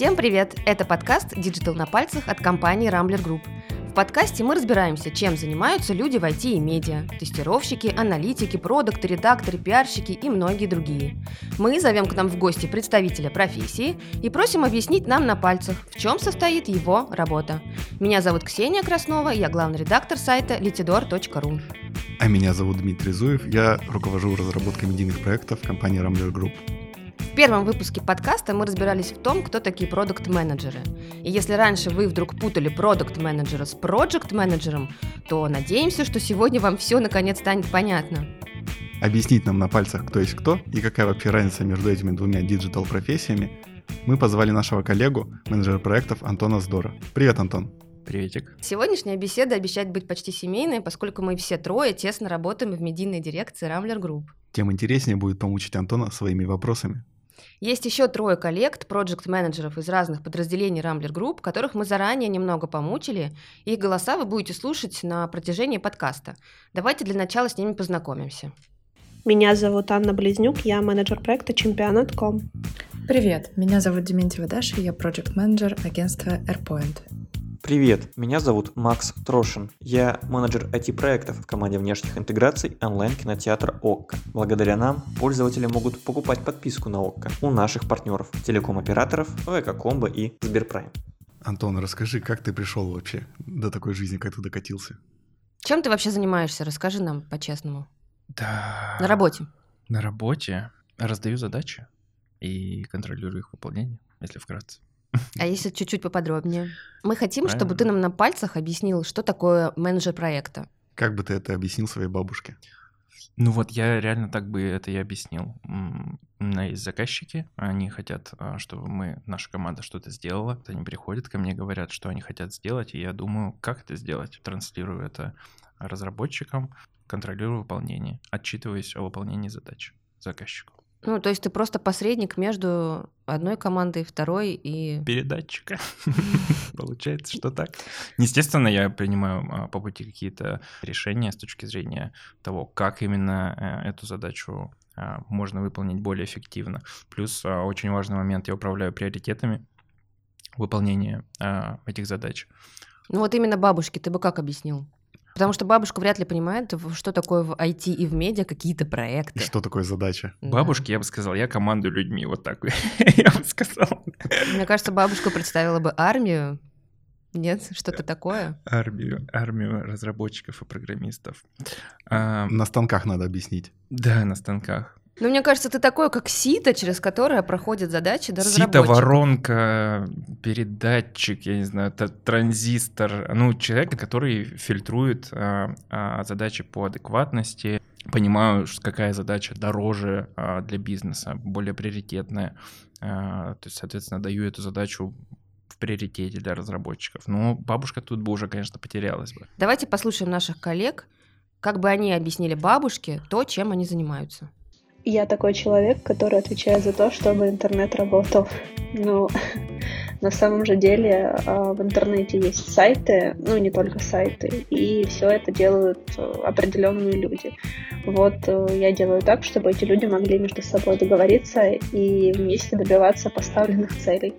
Всем привет! Это подкаст Digital на пальцах от компании Rambler Group. В подкасте мы разбираемся, чем занимаются люди в IT и медиа, тестировщики, аналитики, продукты, редакторы, пиарщики и многие другие. Мы зовем к нам в гости представителя профессии и просим объяснить нам на пальцах, в чем состоит его работа. Меня зовут Ксения Краснова, я главный редактор сайта litidor.ru. А меня зовут Дмитрий Зуев, я руковожу разработкой медийных проектов компании Rambler Group. В первом выпуске подкаста мы разбирались в том, кто такие продукт-менеджеры. И если раньше вы вдруг путали продукт-менеджера с проект-менеджером, то надеемся, что сегодня вам все наконец станет понятно. Объяснить нам на пальцах, кто есть кто и какая вообще разница между этими двумя digital-профессиями, мы позвали нашего коллегу, менеджера проектов Антона Здора. Привет, Антон. Приветик. Сегодняшняя беседа обещает быть почти семейной, поскольку мы все трое тесно работаем в медийной дирекции Rambler Group. Тем интереснее будет помучить Антона своими вопросами. Есть еще трое коллег, проект-менеджеров из разных подразделений Rambler Group, которых мы заранее немного помучили. Их голоса вы будете слушать на протяжении подкаста. Давайте для начала с ними познакомимся. Меня зовут Анна Близнюк, я менеджер проекта Чемпионат.ком. Привет, меня зовут Дементьева Даша, я проект-менеджер агентства AirPoint. Привет, меня зовут Макс Трошин. Я менеджер IT-проектов в команде внешних интеграций онлайн-кинотеатра ОККО. Благодаря нам пользователи могут покупать подписку на ОККО у наших партнеров, телеком-операторов, ВК-комбо и Сберпрайм. Антон, расскажи, как ты пришел вообще до такой жизни, как ты докатился? Чем ты вообще занимаешься? Расскажи нам по-честному. Да. На работе. На работе раздаю задачи и контролирую их выполнение, если вкратце. А если чуть-чуть поподробнее? Мы хотим, чтобы ты нам на пальцах объяснил, что такое менеджер проекта. Как бы ты это объяснил своей бабушке? Ну вот я реально так бы это и объяснил. У меня есть заказчики, они хотят, а, чтобы мы, наша команда что-то сделала. Они приходят ко мне, говорят, что они хотят сделать, и я думаю, как это сделать. Транслирую это разработчикам, контролирую выполнение, отчитываясь о выполнении задач заказчику. Ну, то есть ты просто посредник между одной командой, второй и... Передатчика. Получается, что так. Естественно, я принимаю а, по пути какие-то решения с точки зрения того, как именно э, эту задачу а, можно выполнить более эффективно. Плюс а, очень важный момент, я управляю приоритетами выполнения этих задач. Ну вот именно бабушки, ты бы как объяснил? Потому что бабушка вряд ли понимает, что такое в IT и в медиа какие-то проекты. И что такое задача? Да. Бабушки, я бы сказал, я командую людьми, вот так я бы сказал. Мне кажется, бабушка представила бы армию, нет, что-то такое? Армию, армию разработчиков и программистов. На станках надо объяснить. Да, на станках. Ну, мне кажется, ты такое, как сито, через которое проходят задачи до сито, воронка, передатчик, я не знаю, транзистор. Ну, человек, который фильтрует а, а, задачи по адекватности. Понимаю, какая задача дороже а, для бизнеса, более приоритетная. А, то есть, соответственно, даю эту задачу в приоритете для разработчиков. Но бабушка тут бы уже, конечно, потерялась бы. Давайте послушаем наших коллег, как бы они объяснили бабушке то, чем они занимаются. Я такой человек, который отвечает за то, чтобы интернет работал. Но на самом же деле а, в интернете есть сайты, ну не только сайты, и все это делают э, определенные люди. Вот э, я делаю так, чтобы эти люди могли между собой договориться и вместе добиваться поставленных целей.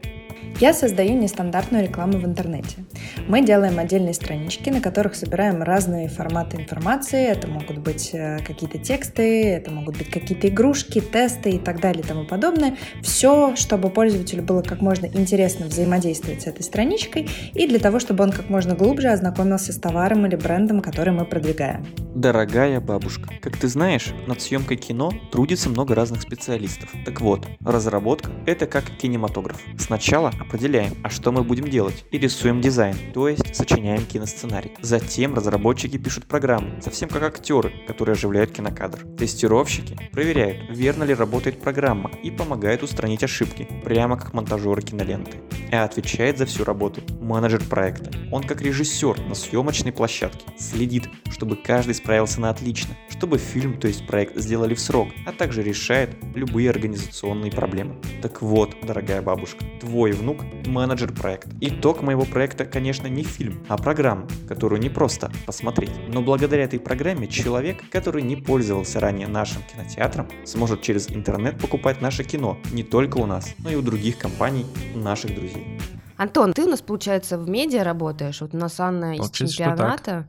Я создаю нестандартную рекламу в интернете. Мы делаем отдельные странички, на которых собираем разные форматы информации. Это могут быть э, какие-то тексты, это могут быть какие-то игрушки, тесты и так далее и тому подобное. Все, чтобы пользователю было как можно интересно взаимодействовать с этой страничкой и для того, чтобы он как можно глубже ознакомился с товаром или брендом, который мы продвигаем. Дорогая бабушка, как ты знаешь, над съемкой кино трудится много разных специалистов. Так вот, разработка – это как кинематограф. Сначала определяем, а что мы будем делать, и рисуем дизайн, то есть сочиняем киносценарий. Затем разработчики пишут программы, совсем как актеры, которые оживляют кинокадр. Тестировщики проверяют, верно ли работает программа и помогают устранить ошибки, прямо как монтажеры киноленты. А отвечает за всю работу менеджер проекта. Он как режиссер на съемочной площадке следит, чтобы каждый справился на отлично, чтобы фильм, то есть проект, сделали в срок, а также решает любые организационные проблемы. Так вот, дорогая бабушка, твой внук – менеджер проекта. Итог моего проекта, конечно, не фильм, а программа, которую не просто посмотреть. Но благодаря этой программе человек, который не пользовался ранее нашим кинотеатром, сможет через интернет покупать наше кино не только у нас, но и у других компаний, наших друзей. Антон, ты у нас, получается, в медиа работаешь. Вот у нас Анна из так. чемпионата,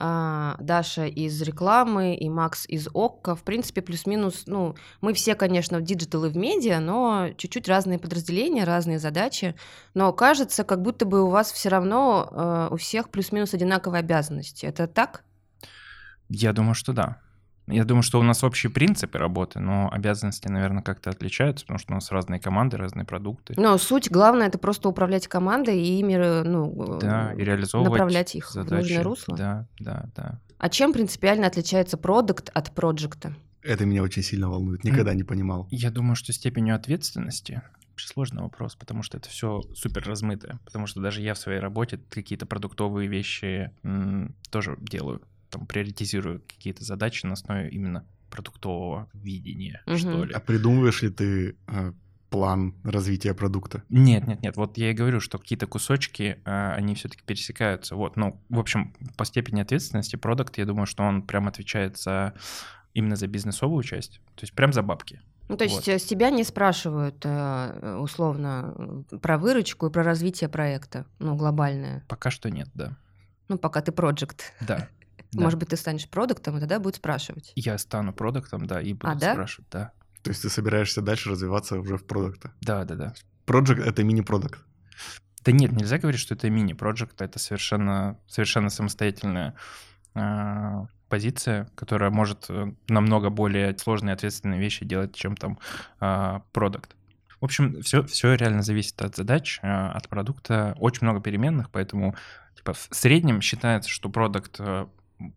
Даша из рекламы и Макс из ОККО. В принципе, плюс-минус, ну, мы все, конечно, в digital и в медиа, но чуть-чуть разные подразделения, разные задачи. Но кажется, как будто бы у вас все равно э, у всех плюс-минус одинаковые обязанности. Это так? Я думаю, что да. Я думаю, что у нас общие принципы работы, но обязанности, наверное, как-то отличаются, потому что у нас разные команды, разные продукты. Но суть главное это просто управлять командой и ими, э, ну, Да, и э, реализовывать направлять их задачи. в нужное русло. Да, да, да. А чем принципиально отличается продукт от проекта? Это меня очень сильно волнует, никогда не понимал. Я думаю, что степенью ответственности вообще сложный вопрос, потому что это все супер размытое. Потому что даже я в своей работе какие-то продуктовые вещи м, тоже делаю. Там приоритизирую какие-то задачи на основе именно продуктового видения, Мгм. что ли. А придумываешь ли ты э, план развития продукта? Нет, нет, нет. Вот я и говорю, что какие-то кусочки, а, они все-таки пересекаются. Вот, ну, в общем, по степени ответственности продукт, я думаю, что он прям отвечает за именно за бизнесовую часть, то есть прям за бабки. Ну, то есть Вот. э, с тебя не спрашивают э, условно э, про выручку и про развитие проекта, ну, глобальное. Пока что нет, да. Ну, пока ты проект. Да. Да. Может быть, ты станешь продуктом, и тогда будет спрашивать. Я стану продуктом, да, и буду А, да? спрашивать, да. То есть ты собираешься дальше развиваться уже в продукта? Да, да, да. Project — это мини-продукт. Да нет, нельзя говорить, что это мини-проект, это совершенно, совершенно самостоятельная а, позиция, которая может э, намного более сложные и ответственные вещи делать, чем там продукт. В общем, все, все реально зависит от задач, а, от продукта. Очень много переменных, поэтому типа, в среднем считается, что продукт э,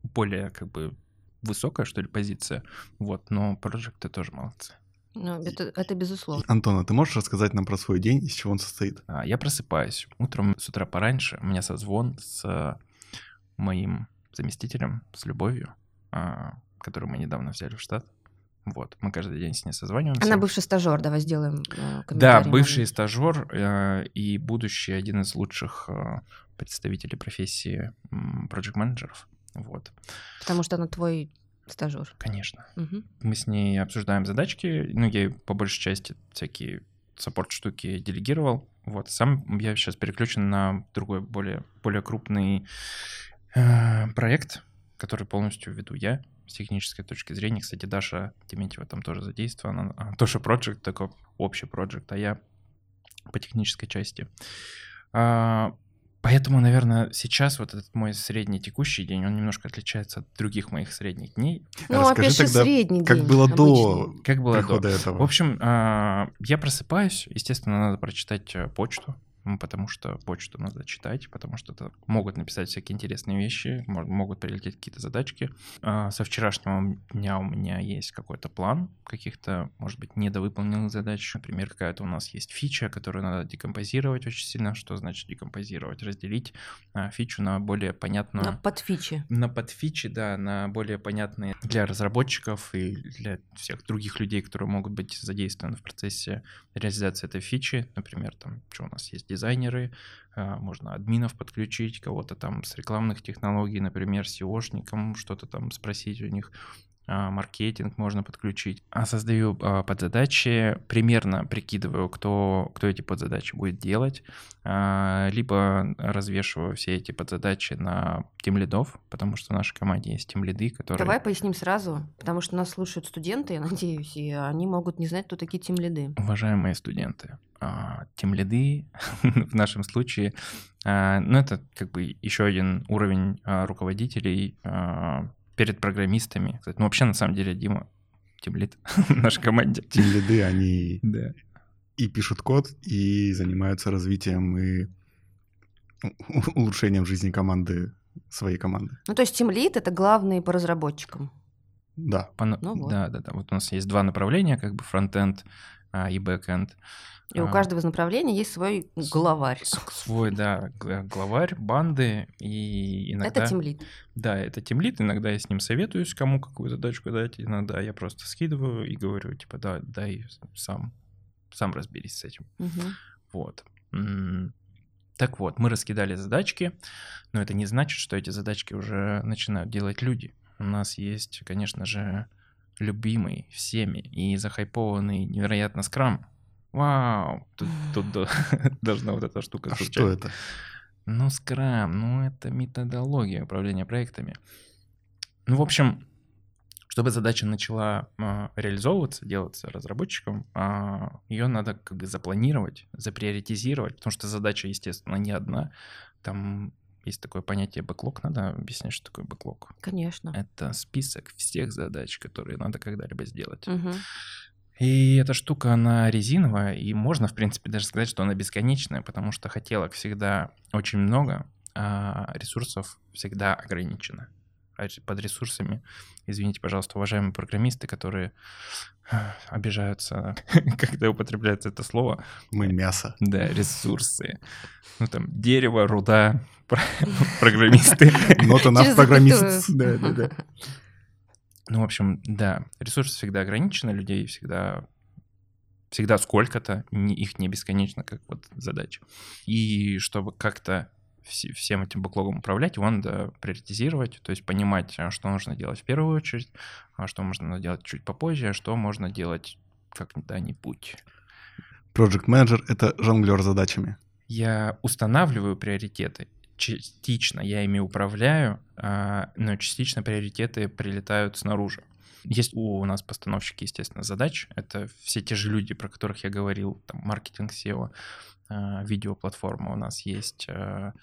более как бы высокая, что ли, позиция. Вот, но проекты тоже молодцы. Ну, это, это безусловно. Антон, а ты можешь рассказать нам про свой день, из чего он состоит? А, Я просыпаюсь утром с утра пораньше, у меня созвон с э, моим заместителем, с Любовью, а, которую мы недавно взяли в штат. Вот, мы каждый день с ней созваниваемся. Она бывший стажер, давай сделаем э, Да, комментарий бывший маленький. стажер э, и будущий один из лучших э, представителей профессии проект менеджеров Вот, Потому что она твой стажер. конечно. Мгм. Мы с ней обсуждаем задачки, ну, я ей по большей части всякие саппорт-штуки делегировал. Вот, сам я сейчас переключен на другой, более, более крупный э, проект, который полностью веду я с технической точки зрения. Кстати, Даша Дементьева там тоже задействована. А, Тоже проект, такой общий проект, а я по технической части. А, Поэтому, наверное, сейчас вот этот мой средний текущий день, он немножко отличается от других моих средних дней. Ну, Расскажи опиши тогда, средний Как день было до. Как было до? этого? В общем, а, я просыпаюсь, естественно, надо прочитать э, почту, потому что почту надо читать, потому что это могут написать всякие интересные вещи, мо- могут прилететь какие-то задачки. А, Со вчерашнего дня у меня есть какой-то план каких-то, может быть, недовыполненных задач. Например, какая-то у нас есть фича, которую надо декомпозировать очень сильно. Что значит декомпозировать? Разделить а, фичу на более понятную... На подфичи. На подфичи, да, на более понятные для разработчиков и для всех других людей, которые могут быть задействованы в процессе реализации этой фичи. Например, там, что у нас есть дизайнеры, а, можно админов подключить, кого-то там с рекламных технологий, например, SEOшникам что-то там спросить у них, маркетинг можно подключить. А создаю а, подзадачи, примерно прикидываю, кто, кто эти подзадачи будет делать, а, либо развешиваю все эти подзадачи на тимлидов, потому что в нашей команде есть тимлиды, которые... Давай поясним сразу, потому что нас слушают студенты, я надеюсь, и они могут не знать, кто такие тимлиды. Уважаемые студенты, а, тимлиды в нашем случае, а, ну это как бы еще один уровень а, руководителей а, перед программистами. Кстати, Ну вообще на самом деле Дима тимлид в нашей команде. Тимлиды, они Да. и пишут код, и занимаются развитием и улучшением жизни команды, своей команды. Ну, то есть тимлид — это главный по разработчикам. Да. По Ну вот. Да, да, да. Вот у нас есть два направления, как бы фронтенд и бэкэнд. И у А, каждого из направлений есть свой главарь. Свой, да, главарь банды, и иногда... Это тимлид. Да, это тимлит, иногда я с ним советуюсь, кому какую задачку дать, иногда я просто скидываю и говорю, типа, да, дай сам, сам разберись с этим. Мгм. Вот. Так вот, мы раскидали задачки, но это не значит, что эти задачки уже начинают делать люди. У нас есть, конечно же, любимый всеми и захайпованный невероятно скрам. Вау! Тут, тут до- должна вот эта штука А звучать. что это? Ну, скрам, ну, это методология управления проектами. Ну, в общем, чтобы задача начала а, реализовываться, делаться разработчиком, ее надо как бы запланировать, заприоритизировать, потому что задача, естественно, не одна. Там есть такое понятие бэклог. Надо объяснять, что такое бэклог. Конечно. Это список всех задач, которые надо когда-либо сделать. Мгм. И эта штука, она резиновая, и можно, в принципе, даже сказать, что она бесконечная, потому что хотелок всегда очень много, а ресурсов всегда ограничено. А под ресурсами, извините, пожалуйста, уважаемые программисты, которые обижаются, когда употребляется это слово. Мы мясо. Да, ресурсы. Ну там дерево, руда, про- программисты. Нота наш программист. Да, да, да. Ну, в общем, да, ресурсы всегда ограничены, людей всегда всегда сколько-то, их не бесконечно, как вот задача. И чтобы как-то всем этим бэклогом управлять, его надо приоритизировать, то есть понимать, а, что нужно делать в первую очередь, а что можно делать чуть попозже, а что можно делать когда-нибудь. Project Manager — это жонглер задачами. Я устанавливаю приоритеты, частично я ими управляю, но частично приоритеты прилетают снаружи. Есть у нас постановщики, естественно, задач. Это все те же люди, про которых я говорил, там, маркетинг, SEO, а, видеоплатформа у нас есть, а,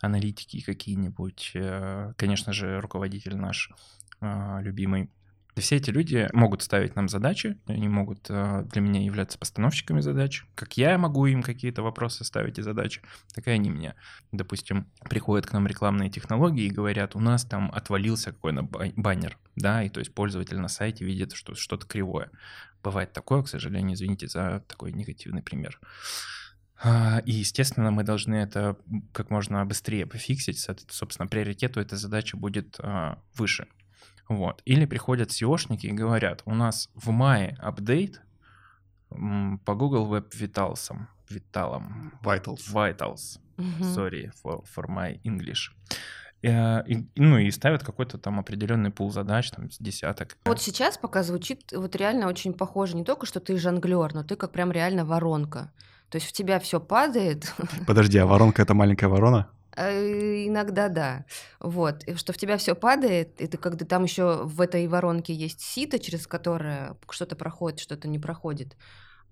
аналитики какие-нибудь, а, конечно же, руководитель наш любимый. Все эти люди могут ставить нам задачи, они могут а, для меня являться постановщиками задач. Как я могу им какие-то вопросы ставить и задачи, так и они мне. Допустим, приходят к нам рекламные технологии и говорят, у нас там отвалился какой-то ба- баннер, да, и то есть пользователь на сайте видит, что что-то кривое. Бывает такое, к сожалению, извините за такой негативный пример. А, И, естественно, мы должны это как можно быстрее пофиксить. Собственно, приоритет у этой задачи будет а, выше. Вот. Или приходят SEOшники и говорят, у нас в мае апдейт по Google Web Vitals. Виталом. Vitals. Vitals. Мгм. Sorry for, for my English. Э, и- ну и ставят какой-то там определенный пул задач, там с десяток. Вот сейчас пока звучит вот реально очень похоже. Не только, что ты жонглер, но ты как прям реально воронка. То есть в тебя все падает, Подожди, а воронка — это маленькая ворона? Э, Иногда да. Вот. И что в тебя все падает, и ты когда там еще в этой воронке есть сито, через которое что-то проходит, что-то не проходит.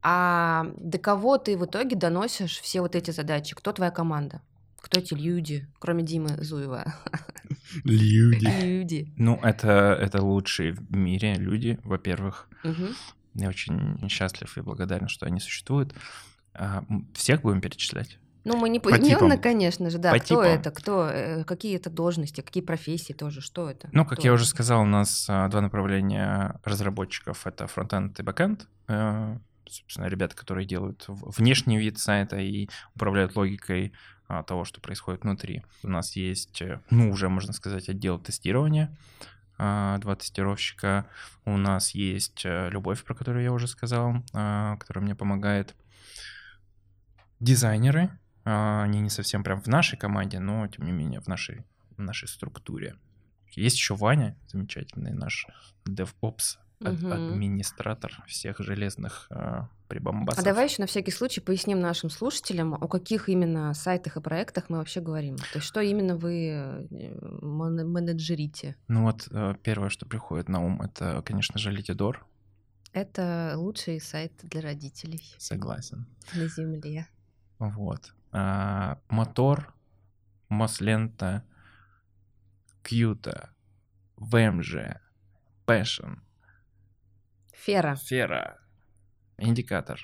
А до кого ты в итоге доносишь все вот эти задачи? Кто твоя команда? Кто эти люди, кроме Димы Зуева? Люди. Люди. Ну, это, это лучшие в мире люди, во-первых. Мгм. Я очень счастлив и благодарен, что они существуют. А, Всех будем перечислять? Ну, мы не По типам. конечно же, да. По кто типам. это, кто, э, какие это должности, какие профессии тоже, что это? Ну, как Кто я это? уже сказал, у нас а, два направления разработчиков. Это фронтенд и бэкенд. Э, Собственно, ребята, которые делают внешний вид сайта и управляют логикой а, того, что происходит внутри. У нас есть, э, ну, уже, можно сказать, отдел тестирования, а, два тестировщика. У нас есть Любовь, про которую я уже сказал, а, которая мне помогает. Дизайнеры. А, Они не совсем прям в нашей команде, но, тем не менее, в нашей, в нашей структуре. Есть еще Ваня, замечательный наш DevOps, ад- Мгм. администратор всех железных а, прибамбасов. А давай еще на всякий случай поясним нашим слушателям, о каких именно сайтах и проектах мы вообще говорим. То есть что именно вы э, мен- менеджерите? Ну вот, э, первое, что приходит на ум, это, конечно же, Литидор. Это лучший сайт для родителей Согласен. на Земле. Вот. А, Мотор, Мослента, Quto, WMJ, Passion, Ferra. Ferra, Индикатор.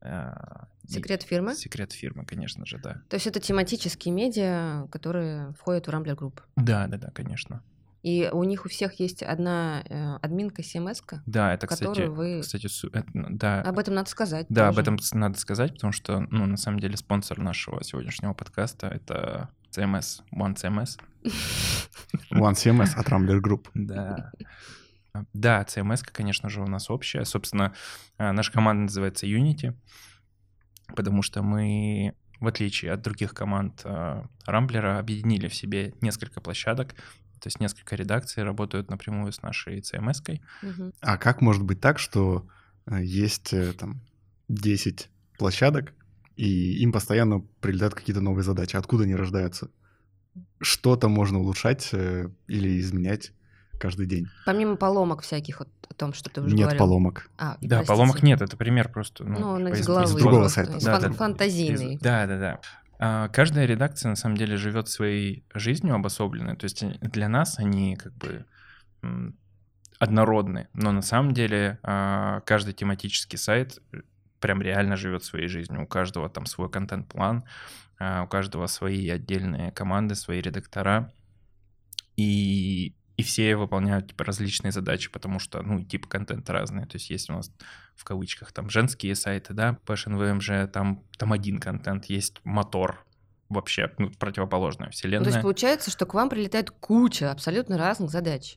а, Секрет фирмы? Секрет фирмы, конечно же, да. То есть это тематические медиа, которые входят в Rambler Group. Да, да, да, конечно. И у них у всех есть одна э, админка CMS, -ка, Да, это, кстати, которую вы... кстати, су- это, ну, да, Об этом надо сказать. да, об тоже. этом с- надо сказать, потому что, ну, на самом деле, спонсор нашего сегодняшнего подкаста это CMS, One CMS. One CMS от Rambler Group. Да. Да, CMS, конечно же, у нас общая. Собственно, а, наша команда называется Unity, потому что мы, в отличие от других команд а, Рамблера, объединили в себе несколько площадок, то есть несколько редакций работают напрямую с нашей CMS-кой. Мгм. А как может быть так, что э, есть э, там 10 площадок, и им постоянно прилетают какие-то новые задачи? Откуда они рождаются? Что-то можно улучшать э, или изменять каждый день? Помимо поломок всяких, вот о том, что ты уже Нет говорил. поломок. А, Да, простите. поломок нет, это пример просто. Ну, Ну, он типа, из из- головы. из другого сайта. из Да, фан- да, фантазийный. Да, да, да. А, Каждая редакция на самом деле живет своей жизнью обособленной. То есть э, для нас они как бы однородны. Но на самом деле а, каждый тематический сайт э, прям реально живет своей жизнью. У каждого там свой контент-план, а, у каждого свои отдельные команды, свои редактора. И, и все выполняют типа, различные задачи, потому что, ну, типы контента разные. То есть есть у нас в кавычках там женские сайты, да, Passion VMG, там, там один контент, есть мотор, вообще ну, противоположная Ну, вселенная. то есть получается, что к вам прилетает куча абсолютно разных задач.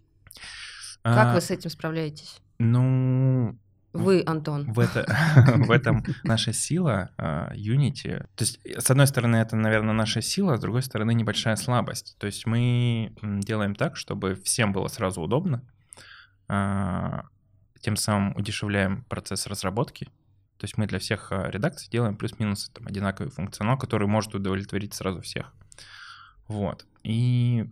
Как А, вы с этим справляетесь? Ну, Вы, Антон. в, это, в этом наша сила а, Unity. То есть, с одной стороны, это, наверное, наша сила, с другой стороны, небольшая слабость. То есть мы делаем так, чтобы всем было сразу удобно, а, тем самым удешевляем процесс разработки. То есть мы для всех а, редакций делаем плюс-минус там, одинаковый функционал, который может удовлетворить сразу всех. Вот. И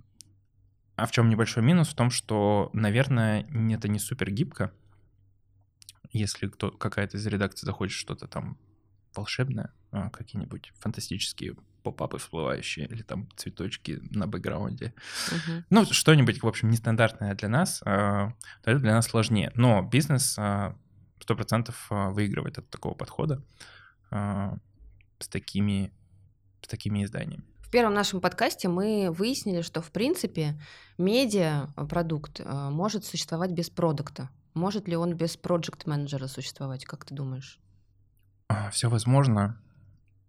а в чем небольшой минус? В том, что, наверное, это не супер гибко, если кто, какая-то из редакций захочет что-то там волшебное, а, какие-нибудь фантастические поп-апы всплывающие или там цветочки на бэкграунде. Мгм. Ну, что-нибудь, в общем, нестандартное для нас, а, то это для нас сложнее. Но бизнес а, 100% а, выигрывает от такого подхода с такими, с такими изданиями. Первом нашем подкасте мы выяснили, что, в принципе, медиа-продукт э, может существовать без продукта. Может ли он без проект-менеджера существовать, как ты думаешь? Все возможно.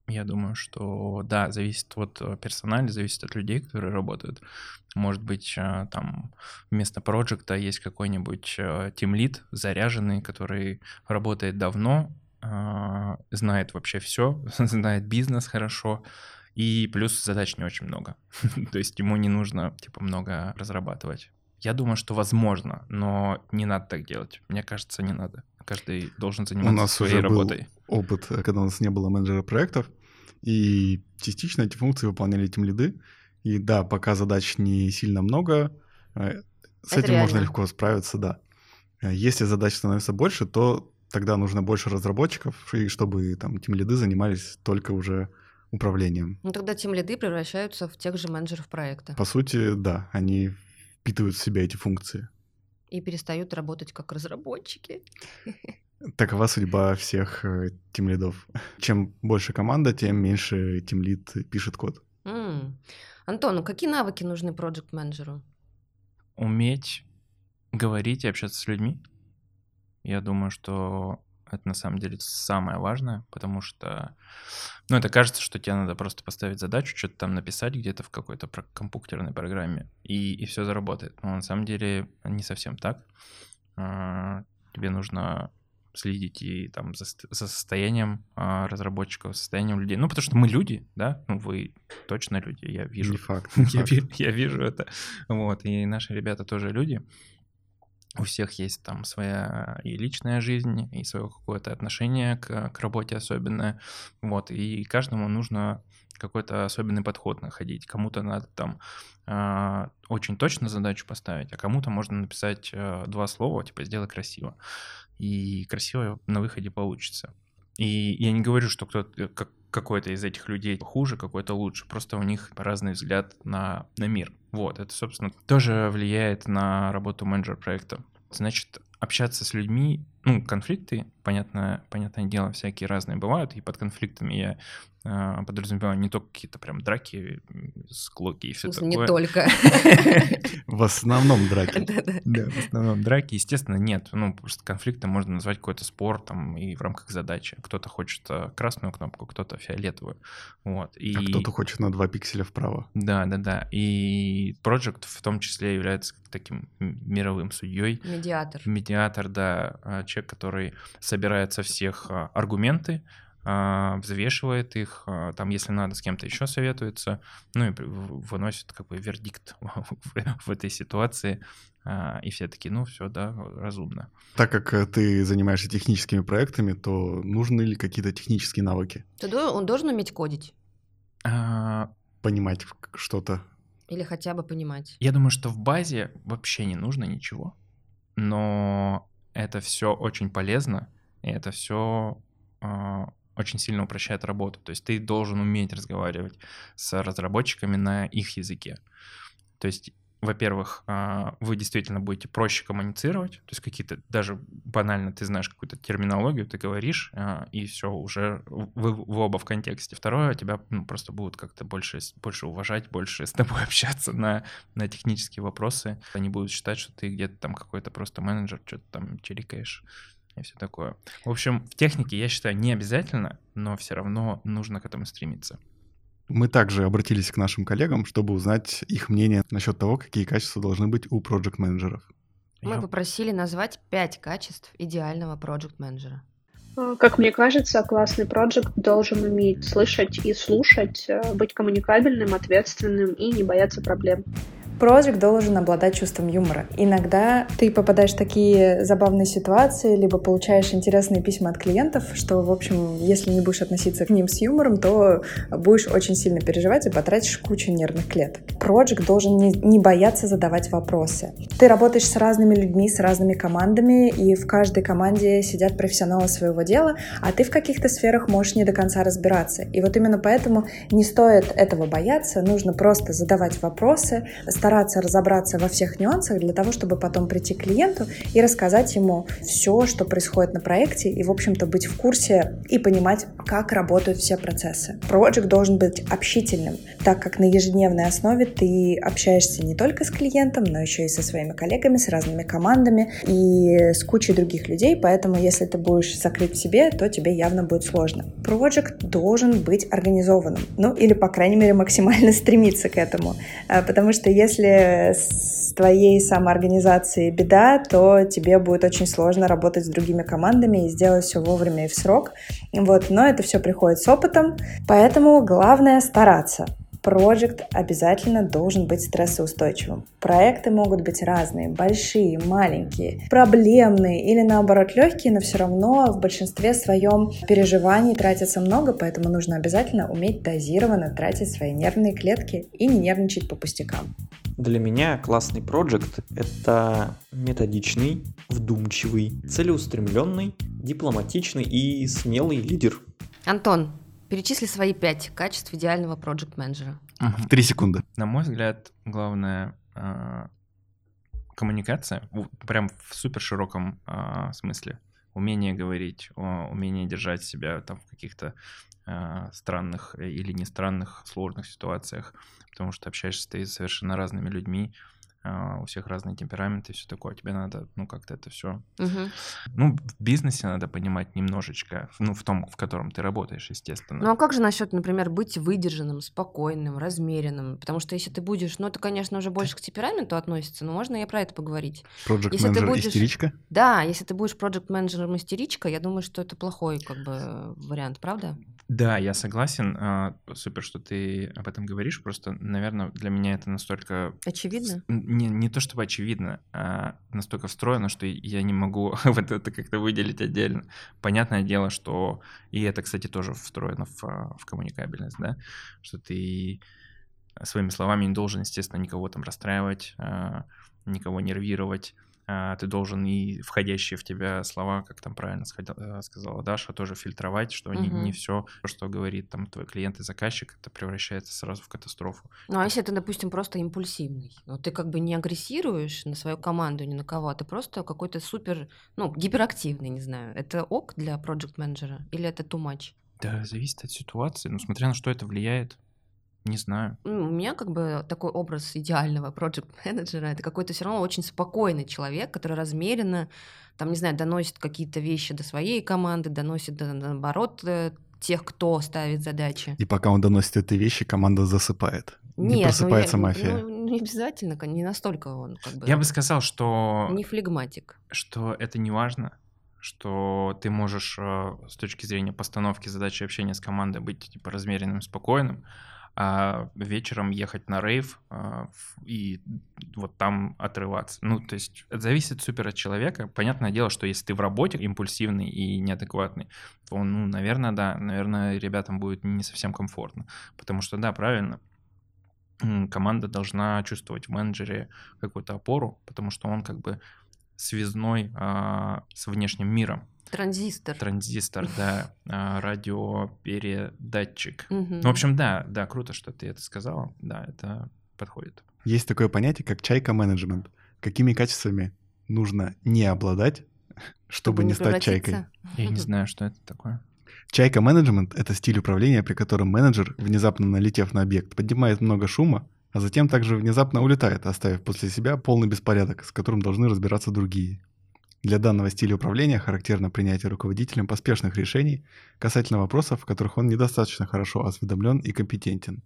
Я думаю, что да, зависит от э, персонала, зависит от людей, которые работают. Может быть, э, там вместо проекта есть какой-нибудь тимлит заряженный, который работает давно, а, знает вообще все, знает бизнес хорошо, и плюс задач не очень много. То есть ему не нужно типа много разрабатывать. Я думаю, что возможно, но не надо так делать. Мне кажется, не надо. Каждый должен заниматься нас своей уже был работой. опыт, э, когда у нас не было менеджера проектов, и частично эти функции выполняли тем лиды. И да, пока задач не сильно много, э, с Это этим можно реально. легко справиться, да. Э, Если задач становится больше, то тогда нужно больше разработчиков, и чтобы там тем лиды занимались только уже управлением. Ну, тогда тем лиды превращаются в тех же менеджеров проекта По сути, да, они впитывают в себя эти функции. и перестают работать как разработчики. Такова судьба всех тем лидов. Чем больше команда, тем меньше тем лид пишет код. М. Антон, ну какие навыки нужны проект-менеджеру? Уметь говорить и общаться с людьми. Я думаю, что это на самом деле самое важное, потому что, ну, это кажется, что тебе надо просто поставить задачу, что-то там написать где-то в какой-то компьютерной программе, и, и все заработает. Но на самом деле не совсем так. А, Тебе нужно следить и там за, за состоянием а, разработчиков, состоянием людей. Ну, потому что мы люди, да, ну, вы точно люди, я вижу. Не факт. не Я, факт. я вижу это. Вот. И наши ребята тоже люди. У всех есть там своя и личная жизнь, и свое какое-то отношение к, к работе особенное. Вот. И каждому нужно какой-то особенный подход находить. Кому-то надо там а, очень точно задачу поставить, а кому-то можно написать а, два слова, типа «сделай красиво». И красиво на выходе получится. И я не говорю, что кто-то, как, какой-то из этих людей хуже, какой-то лучше. Просто у них разный взгляд на, на мир. Вот, это, собственно, тоже влияет на работу менеджера проекта. Значит, общаться с людьми ну, конфликты, понятно, понятное дело, всякие разные бывают, и под конфликтами я э, подразумеваю не только какие-то прям драки, склоки и все такое. не только. В основном драки. Да, в основном драки, естественно, нет. Ну, просто конфликты можно назвать какой-то спор там и в рамках задачи. Кто-то хочет э, красную кнопку, кто-то фиолетовую. Вот. И... А кто-то хочет на 2 пикселя вправо. Да, да, да. И Project в том числе является таким мировым судьей. Медиатор. Медиатор, да, а, человек, который собирает со всех а, аргументы, а, взвешивает их, а, там, если надо, с кем-то еще советуется, ну и выносит как бы вердикт в, в этой ситуации. И все таки ну все, да, разумно. Так как э, ты занимаешься техническими проектами, то нужны ли какие-то технические навыки? Ты Он должен уметь кодить А, Понимать что-то? или хотя бы понимать. Я думаю, что в базе вообще не нужно ничего, но это все очень полезно, и это все очень сильно упрощает работу. То есть ты должен уметь разговаривать с разработчиками на их языке. То есть, во-первых, а, вы действительно будете проще коммуницировать, то есть какие-то даже банально ты знаешь какую-то терминологию, ты говоришь, а, и все уже вы, вы оба в контексте. Второе, тебя ну, просто будут как-то больше, больше уважать, больше с тобой общаться на на технические вопросы. Они будут считать, что ты где-то там какой-то просто менеджер, что-то там чирикаешь и все такое. В общем, в технике, я считаю, не обязательно, но все равно нужно к этому стремиться. Мы также обратились к нашим коллегам, чтобы узнать их мнение насчет того, какие качества должны быть у проект-менеджеров. Мы Я- попросили назвать пять качеств идеального проект менеджера А, Как мне кажется, классный проект должен уметь слышать и слушать, э, быть коммуникабельным, ответственным и не бояться проблем. Проект должен обладать чувством юмора. Иногда ты попадаешь в такие забавные ситуации, либо получаешь интересные письма от клиентов, что, в общем, если не будешь относиться к ним с юмором, то будешь очень сильно переживать и потратишь кучу нервных клеток. Проект должен не, не бояться задавать вопросы. Ты работаешь с разными людьми, с разными командами, и в каждой команде сидят профессионалы своего дела, а ты в каких-то сферах можешь не до конца разбираться. И вот именно поэтому не стоит этого бояться, нужно просто задавать вопросы, стараться разобраться во всех нюансах для того, чтобы потом прийти к клиенту и рассказать ему все, что происходит на проекте, и, в общем-то, быть в курсе и понимать, как работают все процессы. Проект должен быть общительным, так как на ежедневной основе ты общаешься не только с клиентом, но еще и со своими коллегами, с разными командами и с кучей других людей, поэтому если ты будешь закрыт в себе, то тебе явно будет сложно. Проект должен быть организованным, ну или, по крайней мере, максимально стремиться к этому, А, потому что если с твоей самоорганизацией беда, то тебе будет очень сложно работать с другими командами и сделать все вовремя и в срок. Вот, но это все приходит с опытом, поэтому главное стараться. Проект обязательно должен быть стрессоустойчивым. Проекты могут быть разные, большие, маленькие, проблемные или наоборот легкие, но все равно в большинстве своем переживаний тратится много, поэтому нужно обязательно уметь дозированно тратить свои нервные клетки и не нервничать по пустякам. Для меня классный проект — это методичный, вдумчивый, целеустремленный, дипломатичный и смелый лидер. Антон, перечисли свои пять качеств идеального проект менеджера В три секунды. На мой взгляд, главное а, коммуникация, прям в супер широком а, смысле. Умение говорить, о- умение держать себя там в каких-то а, странных или не странных сложных ситуациях, потому что общаешься ты с совершенно разными людьми, а, у всех разные темпераменты и все такое. Тебе надо, ну, как-то это все Мгм. Ну, в бизнесе надо понимать немножечко, ну, в том, в котором ты работаешь, естественно. Ну а как же насчет, например, быть выдержанным, спокойным, размеренным? Потому что если ты будешь, ну это, конечно, уже больше к темпераменту относится, но можно и про это поговорить. Если ты Проект-менеджер будешь- истеричка. Да, если ты будешь проект менеджером истеричка, я думаю, что это плохой как бы вариант, правда? Да, я согласен. а, Супер, что ты об этом говоришь. Просто, наверное, для меня это настолько... Очевидно. Не, не то чтобы очевидно, а настолько встроено, что я не могу вот это как-то выделить отдельно. Понятное дело, что... И это, кстати, тоже встроено в, а, в коммуникабельность, да? Что ты своими словами не должен, естественно, никого там расстраивать, а, никого нервировать, ты должен и входящие в тебя слова, как там правильно э, сказала Даша, тоже фильтровать, что не, Мгм. не все, что говорит там твой клиент и заказчик, это превращается сразу в катастрофу. Ну, а если ты, допустим, просто импульсивный, вот ты как бы не агрессируешь на свою команду ни на кого, а ты просто какой-то супер, ну, гиперактивный, не знаю. Это ок для проект менеджера или это too much? Да, зависит от ситуации, ну, смотря на что это влияет, не знаю. Ну, У меня как бы такой образ идеального проект менеджера это какой-то все равно очень спокойный человек, который размеренно, там, не знаю, доносит какие-то вещи до своей команды, доносит до, наоборот э, тех, кто ставит задачи. И пока он доносит эти вещи, команда засыпает. Не Нет, ну, просыпается я- мафия. Ну, не обязательно, не настолько он как бы Я бы сказал, что... не флегматик. что это не важно, что ты можешь э, с точки зрения постановки задачи общения с командой быть типа размеренным, спокойным, а вечером ехать на рейв а, и вот там отрываться. Ну, то есть это зависит супер от человека. Понятное дело, что если ты в работе импульсивный и неадекватный, то, ну, наверное, да, наверное, ребятам будет не совсем комфортно. Потому что, да, правильно, команда должна чувствовать в менеджере какую-то опору, потому что он как бы связной а, с внешним миром. Транзистор. Транзистор, да, а, радиопередатчик. Ну, в общем, да, да, круто, что ты это сказала. Да, это подходит. Есть такое понятие, как чайка-менеджмент. Какими качествами нужно не обладать, чтобы, не стать чайкой? Я не знаю, что это такое. Чайка-менеджмент — это стиль управления, при котором менеджер, внезапно налетев на объект, поднимает много шума, а затем также внезапно улетает, оставив после себя полный беспорядок, с которым должны разбираться другие. Для данного стиля управления характерно принятие руководителем поспешных решений касательно вопросов, в которых он недостаточно хорошо осведомлен и компетентен.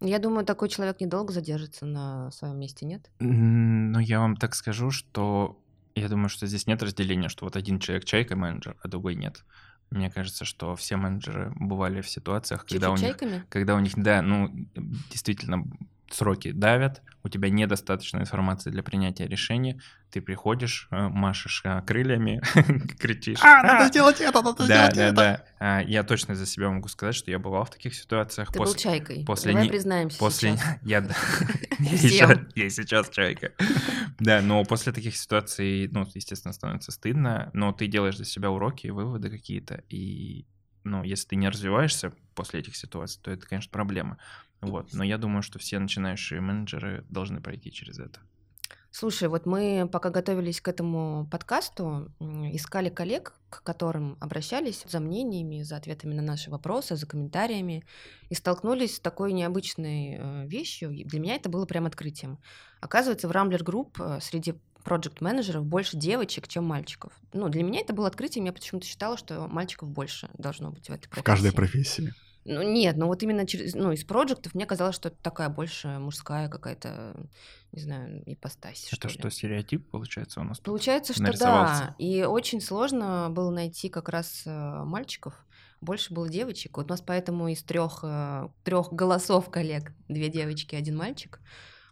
Я думаю, такой человек недолго задержится на своем месте, нет? Ну, я вам так скажу, что я думаю, что здесь нет разделения, что вот один человек чайка-менеджер, а другой нет. Мне кажется, что все менеджеры бывали в ситуациях, когда у них Чайками? когда у них, да, ну, действительно, сроки давят, у тебя недостаточно информации для принятия решения, ты приходишь, э, машешь э, крыльями, кричишь. «А!» сделать это, надо Да, да, да. А, Я точно за себя могу сказать, что я бывал в таких ситуациях. Ты был после- чайкой. после Давай признаемся После... да. я сейчас чайка. Да, но после таких ситуаций, ну, естественно, становится стыдно, но ты делаешь для себя уроки, выводы какие-то, и, ну, если ты не развиваешься после этих ситуаций, то это, конечно, проблема. Вот, но я думаю, что все начинающие менеджеры должны пройти через это. Слушай, вот мы, пока готовились к этому подкасту, искали коллег, к которым обращались за мнениями, за ответами на наши вопросы, за комментариями, и столкнулись с такой необычной э, вещью. Для меня это было прям открытием. Оказывается, в Rambler Group э, среди проект менеджеров больше девочек, чем мальчиков. Ну, для меня это было открытием. Я почему-то считала, что мальчиков больше должно быть в этой В профессии. каждой профессии. Ну, нет, ну вот именно через, ну, из проектов мне казалось, что это такая больше мужская какая-то, не знаю, ипостась. Это ли. что, стереотип, получается, у нас? тут? Получается, что да. И очень сложно было найти как раз э, мальчиков. Больше было девочек. Вот у нас поэтому из трех трех голосов коллег две девочки, один мальчик.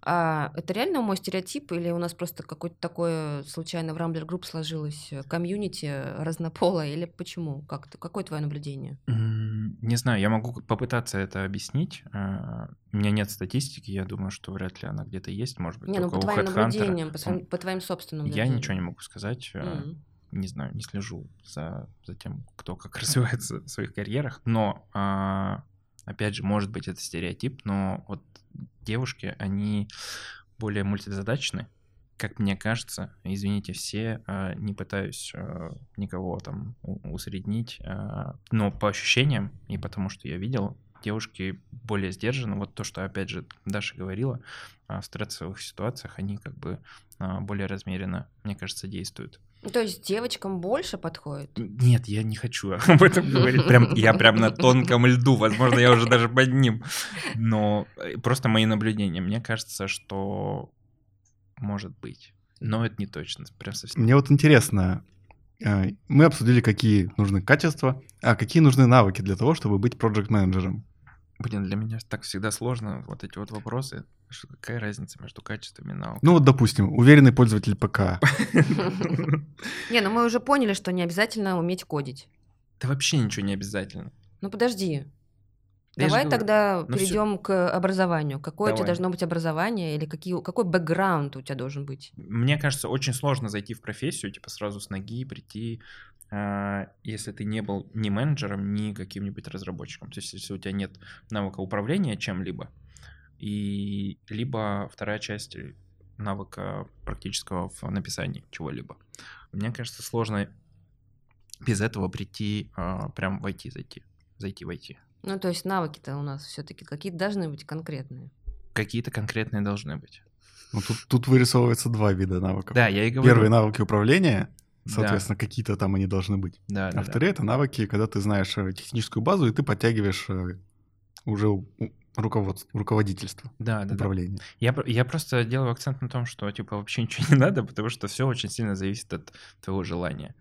А это реально мой стереотип или у нас просто какое-то такое случайно в Rambler Group сложилось э, комьюнити разнополое или почему? Как ты- какое твое наблюдение? Не знаю, я могу попытаться это объяснить. А, У меня нет статистики, я думаю, что вряд ли она где-то есть, может быть, Не, ну по твоим наблюдениям, по, своим- по твоим собственным Я ничего не могу сказать. М. не знаю, не слежу за, за тем, кто как развивается в своих карьерах. Но, а, опять же, может быть, это стереотип, но вот девушки, они более мультизадачны, как мне кажется. Извините все, а, не пытаюсь а, никого там усреднить, а, но по ощущениям и потому, что я видел, девушки более сдержаны. Вот то, что, опять же, Даша говорила, в стрессовых ситуациях они как бы более размеренно, мне кажется, действуют. Ну, То есть девочкам больше подходит? Нет, я не хочу об этом говорить. Прям, я прям на тонком льду, возможно, я уже даже под ним. Но э, просто мои наблюдения. Мне кажется, что может быть. Но это не точно. Прям совсем. Мне вот интересно, э, мы обсудили, какие нужны качества, а какие нужны навыки для того, чтобы быть проект-менеджером. Блин, для меня так всегда сложно вот эти вот вопросы. Что, какая разница между качествами и навыками? Ну вот, допустим, уверенный пользователь ПК. Не, ну мы уже поняли, что не обязательно уметь кодить. Да вообще ничего не обязательно. Ну подожди. Давай тогда ну перейдем к образованию. Какое у тебя должно быть образование или какие, какой бэкграунд у тебя должен быть? Мне кажется, очень сложно зайти в профессию, типа сразу с ноги прийти, если ты не был ни менеджером, ни каким-нибудь разработчиком. То есть, если у тебя нет навыка управления чем-либо, и либо вторая часть навыка практического в написании чего-либо. Мне кажется, сложно без этого прийти, а, прям в IT зайти, зайти в IT. Ну, то есть навыки-то у нас все-таки какие-то должны быть конкретные. Какие-то конкретные должны быть. Ну, тут, тут вырисовывается два вида навыков. Да, я и говорю. Первые навыки управления, Да. соответственно, какие-то там они должны быть. Да, да, А да. вторые это навыки, когда ты знаешь э, техническую базу, и ты подтягиваешь э, уже руководство, руководительство, Да, да, да. управление. Я, про- я просто делаю акцент на том, что типа вообще ничего не надо, потому что все очень сильно зависит от твоего желания.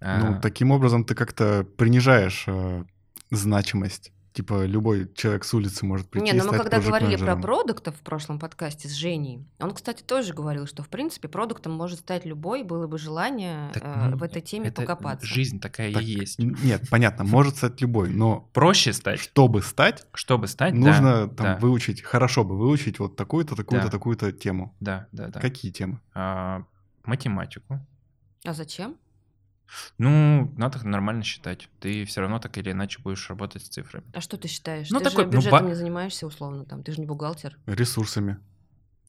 Ну, А, таким образом ты как-то принижаешь э, значимость. Типа любой человек с улицы может прийти Не, и ну мы стать когда говорили про продуктов в прошлом подкасте с Женей, он, кстати, тоже говорил, что, в принципе, продуктом может стать любой, было бы желание Так, э, ну, в этой теме это покопаться. Жизнь такая Так, и есть. Нет, понятно, может стать любой, но Проще стать, чтобы стать, чтобы стать, да, нужно там да, выучить, хорошо бы выучить вот такую-то, такую-то, Да. такую-то тему. да, да, да. Какие темы? А, математику. А зачем? Ну, надо нормально считать. Ты все равно так или иначе будешь работать с цифрами. А что ты считаешь? Ну, ты такой, же ну, бюджетом ба- не занимаешься, условно, там. Ты же не бухгалтер. Ресурсами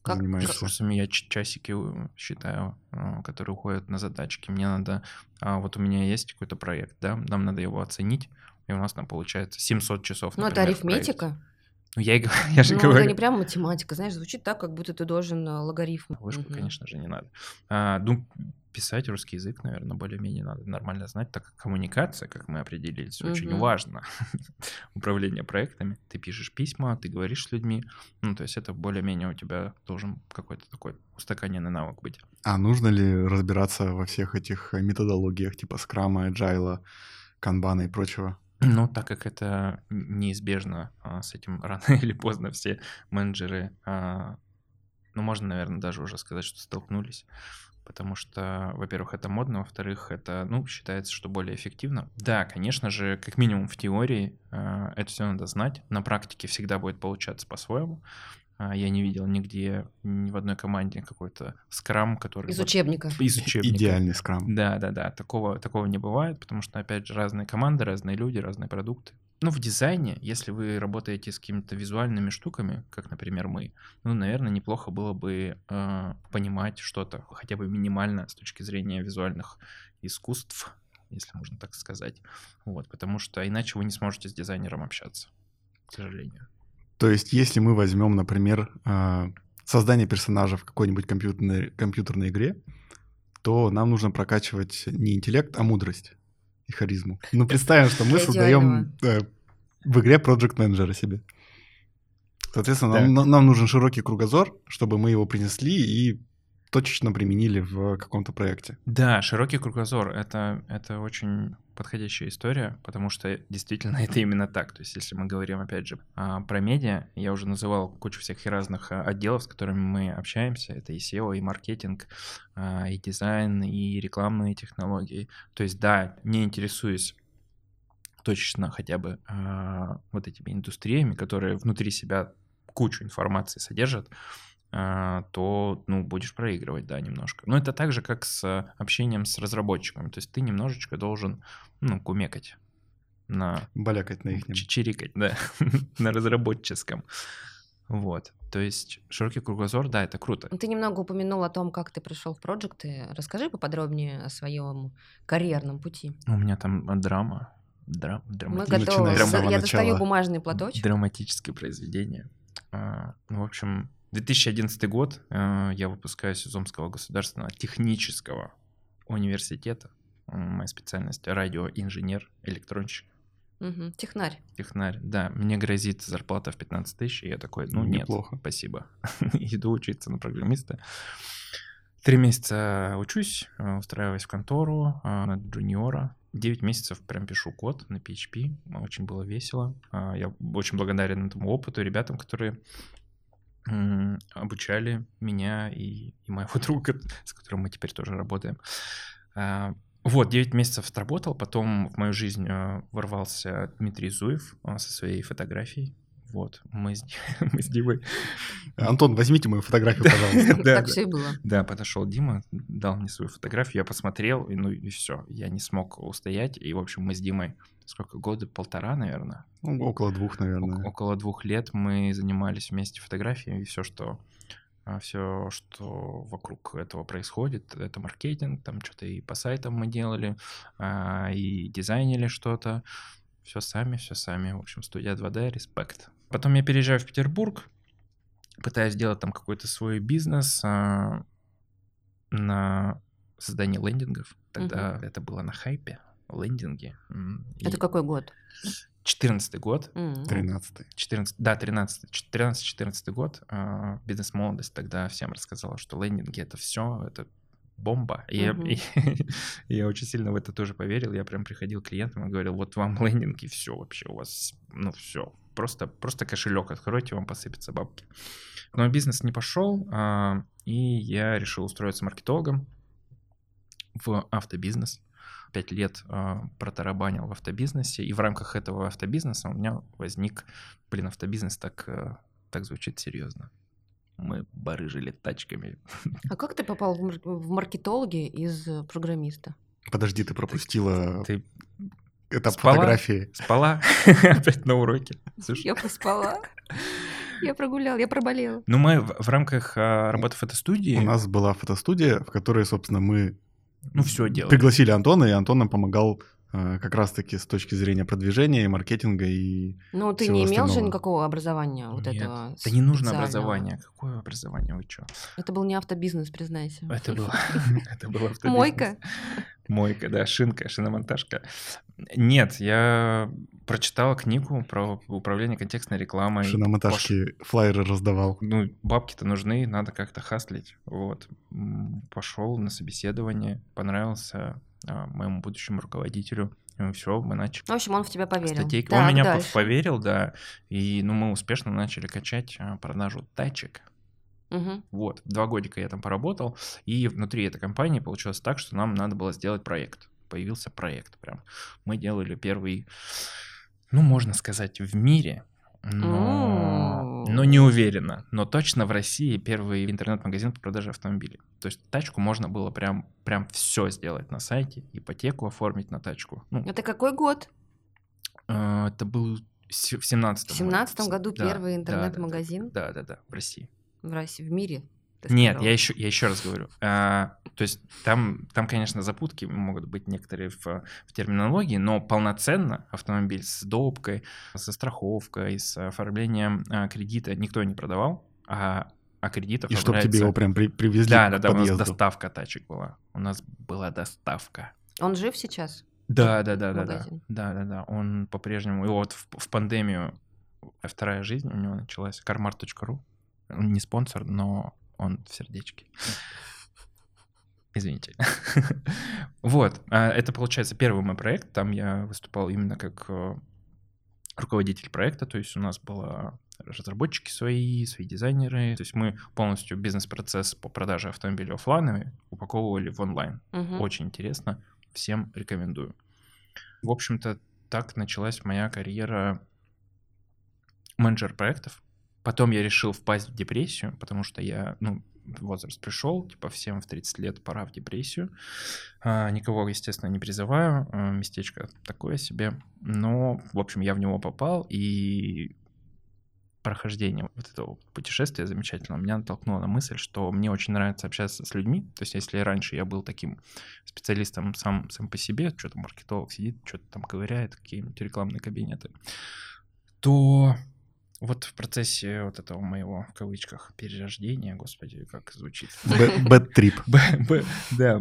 Как- занимаешься. Ресурсами я часики э, считаю, а, которые уходят на задачки. Мне надо... а, Вот у меня есть какой-то проект, да, нам надо его оценить, и у нас там получается 700 часов, Ну, это проекте. арифметика. Ну, я, и говорю- я же Ну, говорю. это не прям математика, знаешь, звучит так, как будто ты должен э, логарифм. Вышку, Мгм. конечно же, не надо. А, ну, писать русский язык, наверное, более-менее надо нормально знать, так как коммуникация, как мы определились, очень Мгм. важно. Управление проектами. Ты пишешь письма, ты говоришь с людьми. Ну, то есть это более-менее у тебя должен какой-то такой устаканенный навык быть. А нужно ли разбираться во всех этих э, методологиях, типа скрама, agile, канбана и прочего? Ну, так как это неизбежно, а, с этим рано или поздно все менеджеры, а, ну, можно, наверное, даже уже сказать, что столкнулись. Потому что, во-первых, это модно, во-вторых, это, ну, считается, что более эффективно. Да, конечно же, как минимум в теории а, это все надо знать. На практике всегда будет получаться по-своему. А, Я не видел нигде, ни в одной команде какой-то скрам, который... Из вот- учебника. Из учебника. Идеальный скрам. Да, да, да, такого, такого не бывает, потому что, опять же, разные команды, разные люди, разные продукты. Ну, в дизайне, если вы работаете с какими-то визуальными штуками, как, например, мы, ну, наверное, неплохо было бы э, понимать что-то, хотя бы минимально с точки зрения визуальных искусств, если можно так сказать. Вот, потому что иначе вы не сможете с дизайнером общаться, к сожалению. То есть, если мы возьмем, например, э, создание персонажа в какой-нибудь компьютерной, компьютерной игре, то нам нужно прокачивать не интеллект, а мудрость и харизму. Ну, представим, что мы создаем э, в игре Project Manager себе. Соответственно, нам, нам нужен широкий кругозор, чтобы мы его принесли и точечно применили в каком-то проекте. Да, широкий кругозор это, это очень подходящая история, потому что действительно это именно так. То есть, если мы говорим, опять же, а, про медиа, я уже называл кучу всяких разных а, отделов, с которыми мы общаемся. Это и SEO, и маркетинг, а, и дизайн, и рекламные технологии. То есть, да, не интересуюсь точечно хотя бы вот этими индустриями, которые внутри себя кучу информации содержат, то, ну, будешь проигрывать, да, немножко. Но это так же, как с общением с разработчиками. То есть ты немножечко должен, ну, кумекать на... Балякать на их. Чирикать, да, на разработческом. Вот. То есть широкий кругозор, да, это круто. Ты немного упомянул о том, как ты пришел в проекты. Расскажи поподробнее о своем карьерном пути. У меня там драма, драм, Мы драматическое, готовы. За- самого Я достаю начала. бумажный платочек. драматическое произведение. А, ну, в общем, 2011 год, а, я выпускаюсь из Омского государственного технического университета. Моя специальность радиоинженер, электронщик. Мгм. Технарь. Технарь, да, мне грозит зарплата в 15 тысяч, и я такой, ну нет, Неплохо. спасибо, иду учиться на программиста. Три месяца учусь, э, устраиваюсь в контору э, на джуниора. Девять месяцев прям пишу код на PHP, очень было весело. Я очень благодарен этому опыту, ребятам, которые обучали меня и, и моего друга, с которым мы теперь тоже работаем. А, Вот, 9 месяцев отработал, потом в мою жизнь э, ворвался Дмитрий Зуев э, со своей фотографией. Вот, мы с, мы с Димой... Антон, возьмите мою фотографию, пожалуйста. Да, Так да. все и было. Да, подошел Дима, дал мне свою фотографию, я посмотрел, и ну и все, я не смог устоять. И, в общем, мы с Димой сколько года, полтора, наверное, Ну, около двух, наверное. около двух лет мы занимались вместе фотографией, и все, что все, что вокруг этого происходит, это маркетинг, там что-то и по сайтам мы делали, а, и дизайнили что-то, все сами, все сами. В общем, студия 2D, респект. Потом я переезжаю в Петербург, пытаюсь сделать там какой-то свой бизнес а, на создание лендингов. Тогда это было на хайпе, лендинги. Это и какой год? 14 год. М. Тринадцатый. 14, да, 13, 13-14 год, а, бизнес-молодость тогда всем рассказала, что лендинги — это все, это бомба. И я, Мгм. и я очень сильно в это тоже поверил. Я прям приходил к клиентам и говорил, вот вам лендинг, и все вообще у вас, ну все. Просто, просто кошелек откройте, вам посыпятся бабки. Но бизнес не пошел, а, и я решил устроиться маркетологом в автобизнес. Пять лет а, протарабанил в автобизнесе, и в рамках этого автобизнеса у меня возник, блин, автобизнес так, э, так звучит серьезно. Мы барыжили тачками. А как ты попал в мар- в маркетологи из э, программиста? Подожди, ты пропустила Ты этап спала? фотографии. спала опять на уроке. Я поспала. Я прогулял, я проболела. ну мы в, в рамках а, работы фотостудии, У нас была фотостудия, в которой, собственно, мы ну все делали. пригласили Антона, и Антон нам помогал э, как раз-таки с точки зрения продвижения и маркетинга, и Ну, ты всего не имел же остального. никакого образования вот Нет, этого Да не нужно образование. Какое образование? Вы что? Это был не автобизнес, признайся. Это было, это было автобизнес. Мойка? Мойка, да, шинка, шиномонтажка. Нет, я прочитал книгу про управление контекстной рекламой. шиномонтажки флайеры раздавал. ну, бабки-то нужны, надо как-то хаслить. Вот. Пошел на собеседование, понравился а, моему будущему руководителю. Все, мы начали. В общем, он в тебя поверил. статейки. Так, Он меня дальше. поверил, да. И ну, мы успешно начали качать а, продажу тачек. Мгм. Вот, два годика я там поработал, и внутри этой компании получилось так, что нам надо было сделать проект. Появился проект прям. Мы делали первый, ну, можно сказать, в мире, но, но не уверенно. Но точно в России первый интернет-магазин по продаже автомобилей. То есть тачку можно было прям, прям все сделать на сайте, ипотеку оформить на тачку. Ну, Это какой год? э, это был в 17 В семнадцатом году Да, первый да, да, да. интернет-магазин Да, да, да, в России. в России, в мире. ты Нет, сказал. я еще, я еще раз говорю. А, то есть там, там, конечно, запутки могут быть некоторые в, в терминологии, но полноценно автомобиль с допкой, со страховкой, с оформлением а, кредита никто не продавал, а, а кредит И чтобы тебе его прям при- привезли Да, да, да, у нас подъезду. доставка тачек была. У нас была доставка. Он жив сейчас? Да, да, да, да, да, да, да, да. Он по-прежнему. И вот в, в пандемию вторая жизнь у него началась. Кармар.ру. Он не спонсор, но он в сердечке. Извините. Вот. а Это, получается, первый мой проект. Там я выступал именно как э, руководитель проекта. То есть у нас было разработчики свои, свои дизайнеры. То есть мы полностью бизнес-процесс по продаже автомобилей оффлайновый упаковывали в онлайн. Мгм. Очень интересно. Всем рекомендую. В общем-то, так началась моя карьера менеджер проектов. Потом я решил впасть в депрессию, потому что я, ну, возраст пришел, типа всем в 30 лет пора в депрессию. А, никого, естественно, не призываю, а, местечко такое себе. Но, в общем, я в него попал, и прохождение вот этого путешествия замечательного меня натолкнуло на мысль, что мне очень нравится общаться с людьми. То есть, если раньше я был таким специалистом сам, сам по себе, что-то маркетолог сидит, что-то там ковыряет, какие-нибудь рекламные кабинеты, то вот в процессе вот этого моего, в кавычках, перерождения, господи, как звучит. Bad trip. Б- Б- да,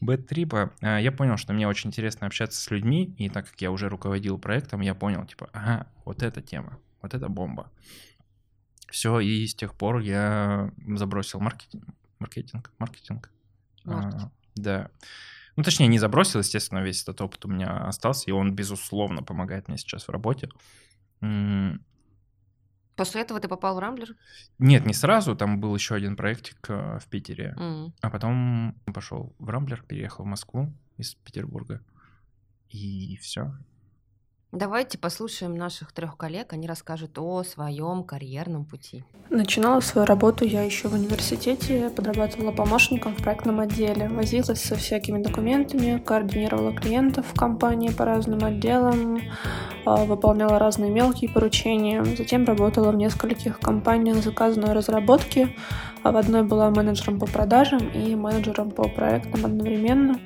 бэт-трипа, а, я понял, что мне очень интересно общаться с людьми, и так как я уже руководил проектом, я понял, типа, ага, вот эта тема, вот это бомба. Все, и с тех пор я забросил маркетинг, маркетинг, маркетинг. А, Маркетинг. да. Ну, точнее, не забросил, естественно, весь этот опыт у меня остался, и он, безусловно, помогает мне сейчас в работе. После этого ты попал в Рамблер? Нет, не сразу, там был еще один проектик э, в Питере, М. а потом пошел в Рамблер, переехал в Москву из Петербурга. И все. Давайте послушаем наших трех коллег, они расскажут о своем карьерном пути. Начинала свою работу я еще в университете, подрабатывала помощником в проектном отделе, возилась со всякими документами, координировала клиентов в компании по разным отделам, а, выполняла разные мелкие поручения. Затем работала в нескольких компаниях заказанной разработки. А в одной была менеджером по продажам и менеджером по проектам одновременно.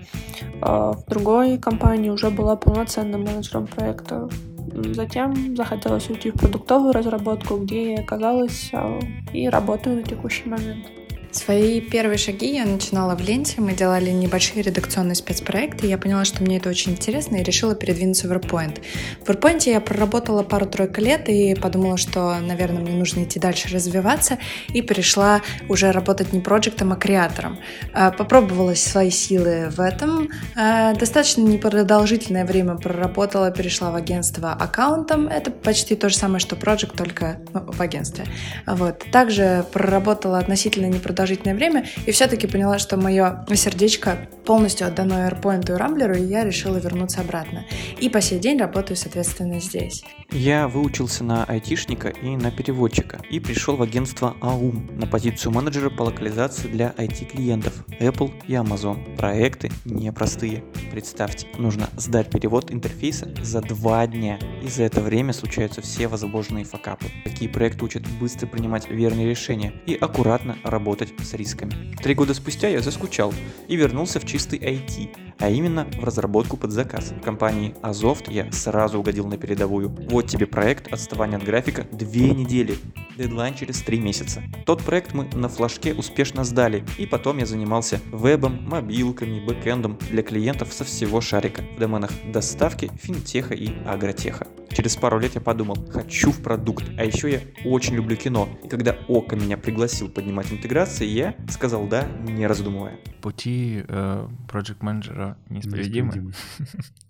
А в другой компании уже была полноценным менеджером проекта. Затем захотелось уйти в продуктовую разработку, где я оказалась а, и работаю на текущий момент. Свои первые шаги я начинала в ленте. Мы делали небольшие редакционные спецпроекты. Я поняла, что мне это очень интересно и решила передвинуться в WordPoint. В WordPoint я проработала пару-тройку лет и подумала, что, наверное, мне нужно идти дальше развиваться. И пришла уже работать не проектом, а креатором. А, попробовала свои силы в этом. А, достаточно непродолжительное время проработала, перешла в агентство аккаунтом. Это почти то же самое, что проект, только ну, в агентстве. Вот. Также проработала относительно непродолжительное продолжительное время, и все-таки поняла, что мое сердечко полностью отдано AirPoint и Рамблеру, и я решила вернуться обратно. И по сей день работаю, соответственно, здесь. Я выучился на айтишника и на переводчика, и пришел в агентство AUM на позицию менеджера по локализации для IT-клиентов Apple и Amazon. Проекты непростые. Представьте, нужно сдать перевод интерфейса за два дня, и за это время случаются все возможные факапы. Такие проекты учат быстро принимать верные решения и аккуратно работать с рисками. Три года спустя я заскучал и вернулся в чистый IT, а именно в разработку под заказ. В компании Азофт я сразу угодил на передовую. Вот тебе проект отставания от графика две недели. Дедлайн через три месяца. Тот проект мы на флажке успешно сдали, и потом я занимался вебом, мобилками, бэкэндом для клиентов со всего шарика в доменах доставки, финтеха и агротеха. Через пару лет я подумал, хочу в продукт, а еще я очень люблю кино. И когда Ока меня пригласил поднимать интеграции, я сказал да, не раздумывая. Пути э, проект менеджера неисповедимы.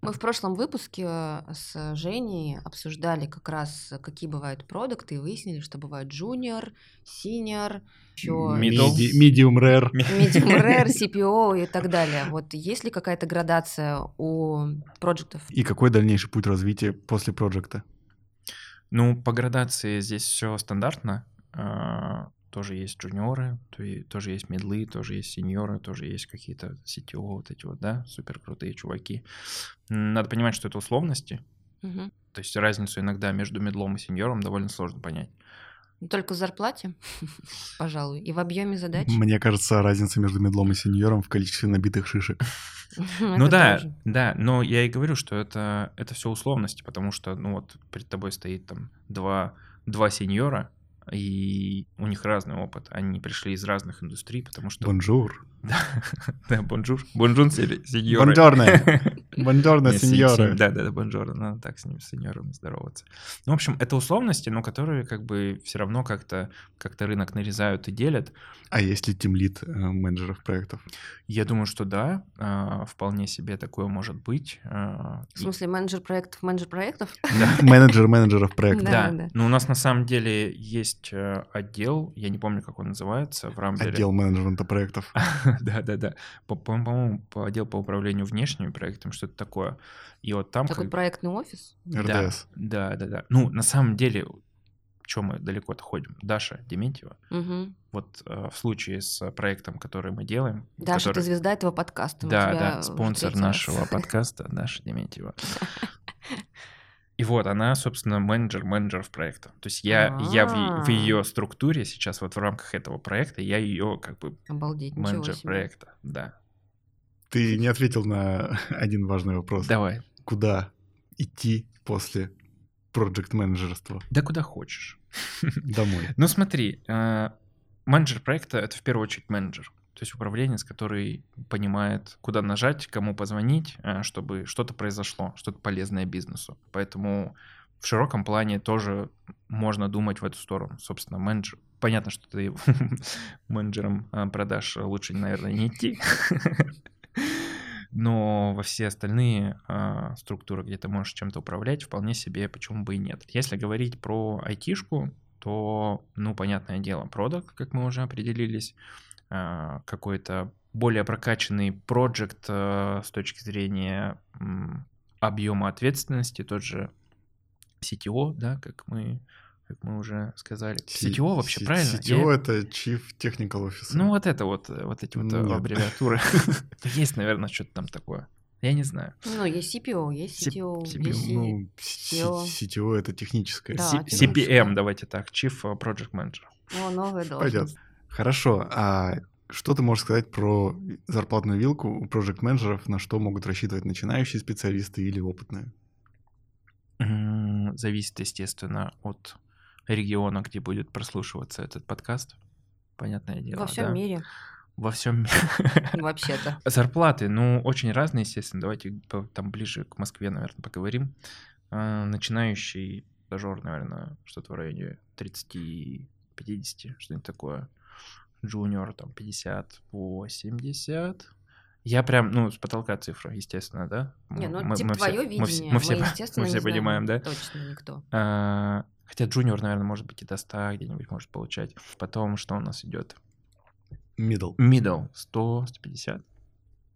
Мы в прошлом выпуске э, с Женей обсуждали как раз, какие бывают продукты, и выяснили, что бывают junior, senior, еще Middle. Medium rare. medium rare, CPO и так далее. Вот есть ли какая-то градация у проектов? И какой дальнейший путь развития после проекта? Ну, по градации здесь все стандартно. Тоже есть джуниоры, тоже есть медлы, тоже есть сеньоры, тоже есть какие-то CTO, вот эти вот, да, супер крутые чуваки. Надо понимать, что это условности, Мгм. то есть разницу иногда между медлом и сеньором довольно сложно понять. Только в зарплате, пожалуй, и в объеме задач. Мне кажется, разница между медлом и сеньором в количестве набитых шишек. Ну да, да, но я и говорю, что это, это все условности, потому что, ну вот, перед тобой стоит там два, два сеньора, и у них разный опыт. Они пришли из разных индустрий, потому что... Bonjour. Да, bonjour. Bonjour, се- сеньоры. Buongiorno. Buongiorno, сеньоры. се- Да, да, да, buongiorno, надо так с ними, с сеньорами здороваться. Ну, в общем, это условности, но которые как бы все равно как-то как рынок нарезают и делят. А есть ли тимлит э, менеджеров проектов? Я думаю, что да, а, вполне себе такое может быть. а, В смысле, менеджер проектов, менеджер проектов? Да. Менеджер менеджеров проектов. Да, но у нас на самом деле есть э, отдел, я не помню, как он называется, в Рамблере. Отдел менеджмента проектов. Да, да, да. По- по- По-моему, по отдел по управлению внешними проектами, что-то такое. И вот там... Такой как- проектный офис? Да, РДС. Да, да, да. Ну, на самом деле, что мы далеко-то ходим? Даша Дементьева. Мгм. Вот э, в случае с проектом, который мы делаем... Даша, который- ты звезда этого подкаста. Да, да, спонсор нашего подкаста Даша Дементьева. И вот она, собственно, менеджер менеджеров проекта. То есть я, я в, А. в ее структуре сейчас вот в рамках этого проекта, я ее как бы Обалдеть, менеджер себе. проекта. Да. Ты не ответил на один важный вопрос. Давай. Куда идти после проект менеджерства Да куда хочешь. домой? Ну смотри, э, менеджер проекта — это в первую очередь менеджер. То есть управленец, который понимает, куда нажать, кому позвонить, э, чтобы что-то произошло, что-то полезное бизнесу. Поэтому в широком плане тоже можно думать в эту сторону. Собственно, менеджер. Понятно, что ты менеджером э, продаж лучше, наверное, не идти. Но во все остальные а, структуры, где ты можешь чем-то управлять, вполне себе почему бы и нет. Если говорить про айтишку, то, ну, понятное дело, продукт, как мы уже определились, какой-то более прокачанный проект э, с точки зрения объема ответственности, тот же CTO, да, как мы как мы уже сказали. CTO вообще, правильно? CTO — это Chief Technical Officer. Ну, вот это вот, э, вот эти вот э, Нет. аббревиатуры. Есть, наверное, что-то там такое. Я не знаю. Ну, есть CPO, есть CTO, есть Ну, CTO — это техническое. Да, CPM, давайте так, Chief Project Manager. О, новая должность. Пойдет. Хорошо, а что ты можешь сказать про зарплатную вилку у проект менеджеров на что могут рассчитывать начинающие специалисты или опытные? Зависит, естественно, от региона, где будет прослушиваться этот подкаст. Понятное дело. Во всем да? мире. Во всем мире. Вообще-то. Зарплаты, ну, очень разные, естественно. Давайте там ближе к Москве, наверное, поговорим. А, начинающий стажер, наверное, что-то в районе 30-50, что-нибудь такое. Джуниор там 50-80. Я прям, ну, с потолка цифра, естественно, да? Не, ну, мы, типа мы твое все, видение, мы все, мы, естественно, мы все понимаем, да? Точно никто. А, хотя джуниор, наверное, может быть и до 100 где-нибудь может получать. Потом что у нас идет? Middle. Middle 100, 150.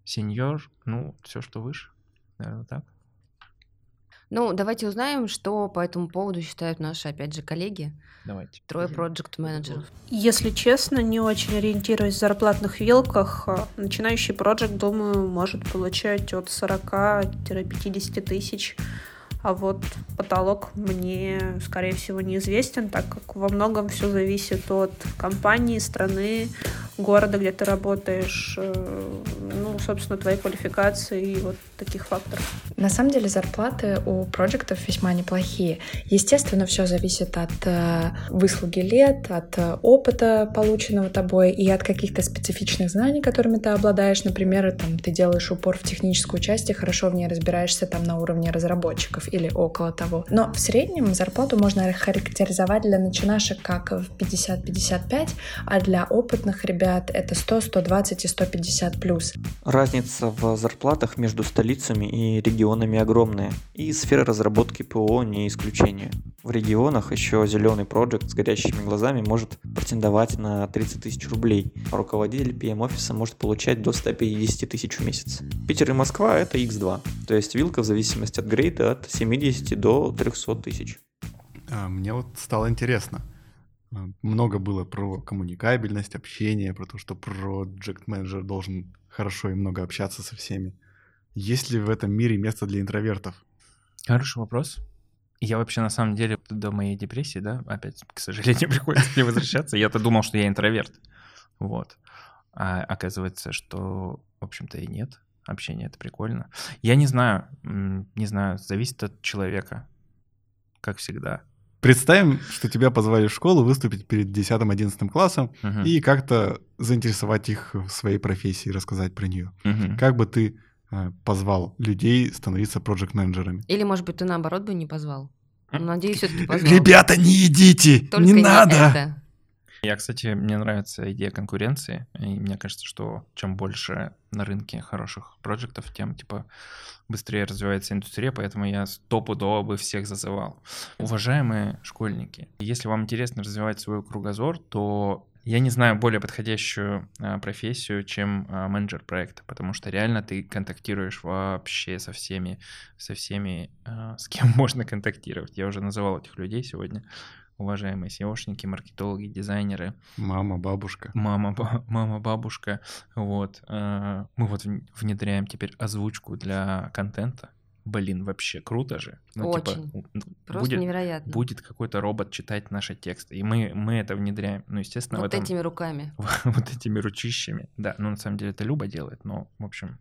Сеньор, ну, все, что выше, наверное, так. Ну, давайте узнаем, что по этому поводу считают наши, опять же, коллеги. Давайте. Трое проект менеджеров Если честно, не очень ориентируясь в зарплатных вилках, а, начинающий проект, думаю, может получать от 40-50 тысяч а вот потолок мне, скорее всего, неизвестен, так как во многом все зависит от компании, страны, города, где ты работаешь, э, ну, собственно, твоей квалификации и вот таких факторов. На самом деле зарплаты у проектов весьма неплохие. Естественно, все зависит от э, выслуги лет, от э, опыта, полученного тобой, и от каких-то специфичных знаний, которыми ты обладаешь. Например, там, ты делаешь упор в техническую часть и хорошо в ней разбираешься там на уровне разработчиков или около того. Но в среднем зарплату можно характеризовать для начинашек как в 50-55, а для опытных ребят это 100, 120 и 150 плюс. Разница в зарплатах между столицами и регионами огромная, и сфера разработки ПО не исключение. В регионах еще зеленый проект с горящими глазами может претендовать на 30 тысяч рублей, а руководитель PM-офиса может получать до 150 тысяч в месяц. Питер и Москва это X2, то есть вилка в зависимости от грейда от 70 до 300 тысяч. А, мне вот стало интересно. А, много было про коммуникабельность, общение, про то, что проект менеджер должен хорошо и много общаться со всеми. Есть ли в этом мире место для интровертов? Хороший вопрос. Я вообще, на самом деле, до моей депрессии, да, опять, к сожалению, приходится к ней возвращаться. Я-то думал, что я интроверт. Вот. А оказывается, что, в общем-то, и нет. Общение — это прикольно. Я не знаю, не знаю, зависит от человека, как всегда. Представим, что тебя позвали в школу выступить перед 10-11 классом uh-huh. и как-то заинтересовать их в своей профессии, рассказать про нее. Uh-huh. Как бы ты Э, позвал людей становиться проект-менеджерами. Или, может быть, ты наоборот бы не позвал. Надеюсь, все-таки позвал. Ребята, не идите! Только не, не надо! Это. Я, кстати, мне нравится идея конкуренции, и мне кажется, что чем больше на рынке хороших проектов, тем, типа, быстрее развивается индустрия, поэтому я стопудово бы всех зазывал. Уважаемые школьники, если вам интересно развивать свой кругозор, то я не знаю более подходящую а, профессию, чем а, менеджер проекта, потому что реально ты контактируешь вообще со всеми, со всеми, а, с кем можно контактировать. Я уже называл этих людей сегодня. Уважаемые SEOшники, маркетологи, дизайнеры. Мама, бабушка. Мама, ба- мама, бабушка. Вот. Мы вот внедряем теперь озвучку для контента блин, вообще круто же. Ну, типа, Очень. Типа, Просто будет, невероятно. Будет какой-то робот читать наши тексты. И мы, мы это внедряем. Ну, естественно, вот этом, этими руками. вот этими ручищами. Да, ну, на самом деле, это Люба делает, но, в общем...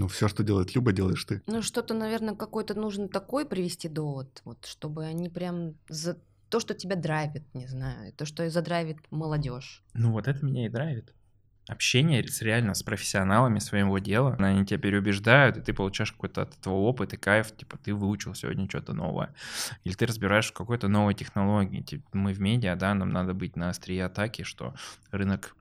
Ну, все, что делает Люба, делаешь ты. Ну, что-то, наверное, какой-то нужно такой привести довод, вот, чтобы они прям за то, что тебя драйвит, не знаю, то, что задрайвит молодежь. Ну, вот это меня и драйвит общение с, реально с профессионалами своего дела. Они тебя переубеждают, и ты получаешь какой-то от этого опыт и кайф, типа ты выучил сегодня что-то новое. Или ты разбираешь в какой-то новой технологии. Типа, мы в медиа, да, нам надо быть на острие атаки, что рынок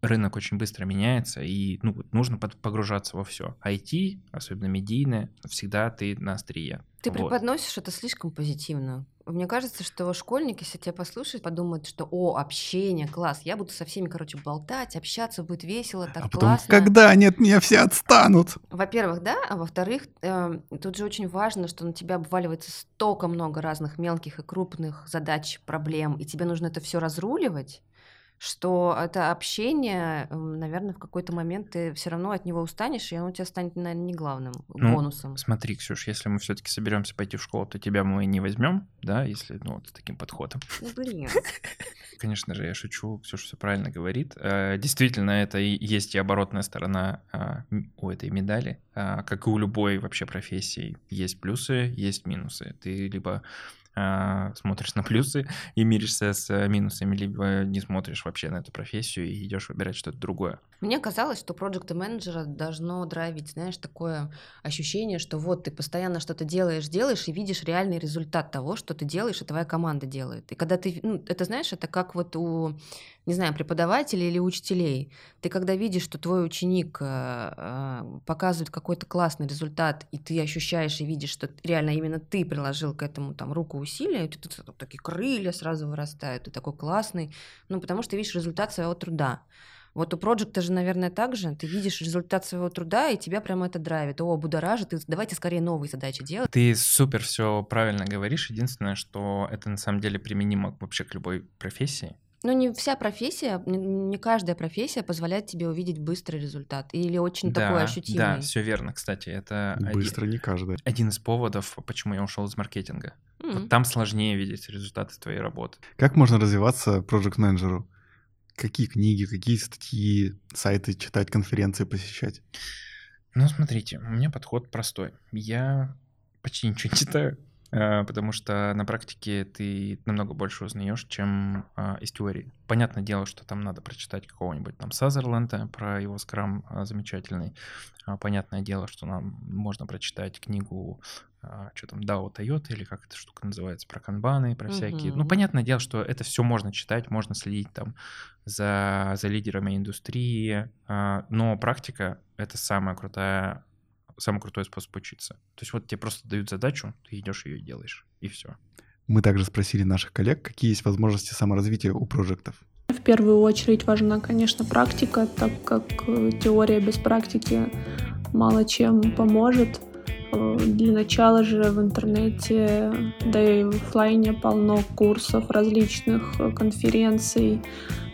рынок очень быстро меняется, и ну, нужно погружаться во все. IT, особенно медийное, всегда ты на острие. Ты вот. преподносишь это слишком позитивно. Мне кажется, что школьники, если тебя послушают, подумают, что о, общение, класс, я буду со всеми, короче, болтать, общаться, будет весело, так а потом, классно. когда они от меня все отстанут? Во-первых, да, а во-вторых, э, тут же очень важно, что на тебя обваливается столько много разных мелких и крупных задач, проблем, и тебе нужно это все разруливать что это общение, наверное, в какой-то момент ты все равно от него устанешь, и оно у тебя станет, наверное, не главным Ну, бонусом. Смотри, Ксюш, если мы все-таки соберемся пойти в школу, то тебя мы не возьмем, да, если, ну, вот с таким подходом. Ну, блин. Конечно же, я шучу, Ксюша все правильно говорит. Э, Действительно, это и есть и оборотная сторона а, у этой медали. А, Как и у любой вообще профессии, есть плюсы, есть минусы. Ты либо смотришь на плюсы и миришься с минусами, либо не смотришь вообще на эту профессию и идешь выбирать что-то другое. Мне казалось, что проект менеджера должно драйвить, знаешь, такое ощущение, что вот ты постоянно что-то делаешь, делаешь и видишь реальный результат того, что ты делаешь, и твоя команда делает. И когда ты, ну, это знаешь, это как вот у, не знаю, преподавателей или учителей. Ты когда видишь, что твой ученик э, э, показывает какой-то классный результат, и ты ощущаешь и видишь, что реально именно ты приложил к этому там руку усилия, и ты, ты- такие крылья сразу вырастают, ты такой классный, ну, потому что ты видишь результат своего труда. Вот у проекта же, наверное, так же. Ты видишь результат своего труда, и тебя прямо это драйвит. О, будоражит, давайте скорее новые задачи делать. Ты супер все правильно говоришь. Единственное, что это на самом деле применимо вообще к любой профессии. Но не вся профессия, не- каждая профессия позволяет тебе увидеть быстрый результат или очень такой да, ощутимый. да, все верно, кстати. Это один- Быстро не каждый. один из поводов, почему я ушел из маркетинга. М. Вот там сложнее видеть результаты твоей работы. Как можно развиваться проект менеджеру Какие книги, какие статьи, сайты читать, конференции посещать? Ну, смотрите, у меня подход простой. Я почти ничего не читаю, потому что на практике ты намного больше узнаешь, чем а, из теории. Понятное дело, что там надо прочитать какого-нибудь там Сазерленда про его скрам а, замечательный. А, Понятное дело, что нам можно прочитать книгу что там, DAO Toyota, или как эта штука называется, про канбаны, про всякие. Ну, Мгм. понятное дело, что это все можно читать, можно следить там за, за лидерами индустрии, но практика — это самая крутая, самый крутой способ учиться. То есть вот тебе просто дают задачу, ты идешь ее и делаешь, и все. Мы также спросили наших коллег, какие есть возможности саморазвития у проектов. В первую очередь важна, конечно, практика, так как э, теория без практики мало чем поможет. Э, Для начала же в интернете, да и в оффлайне полно курсов различных, э, конференций,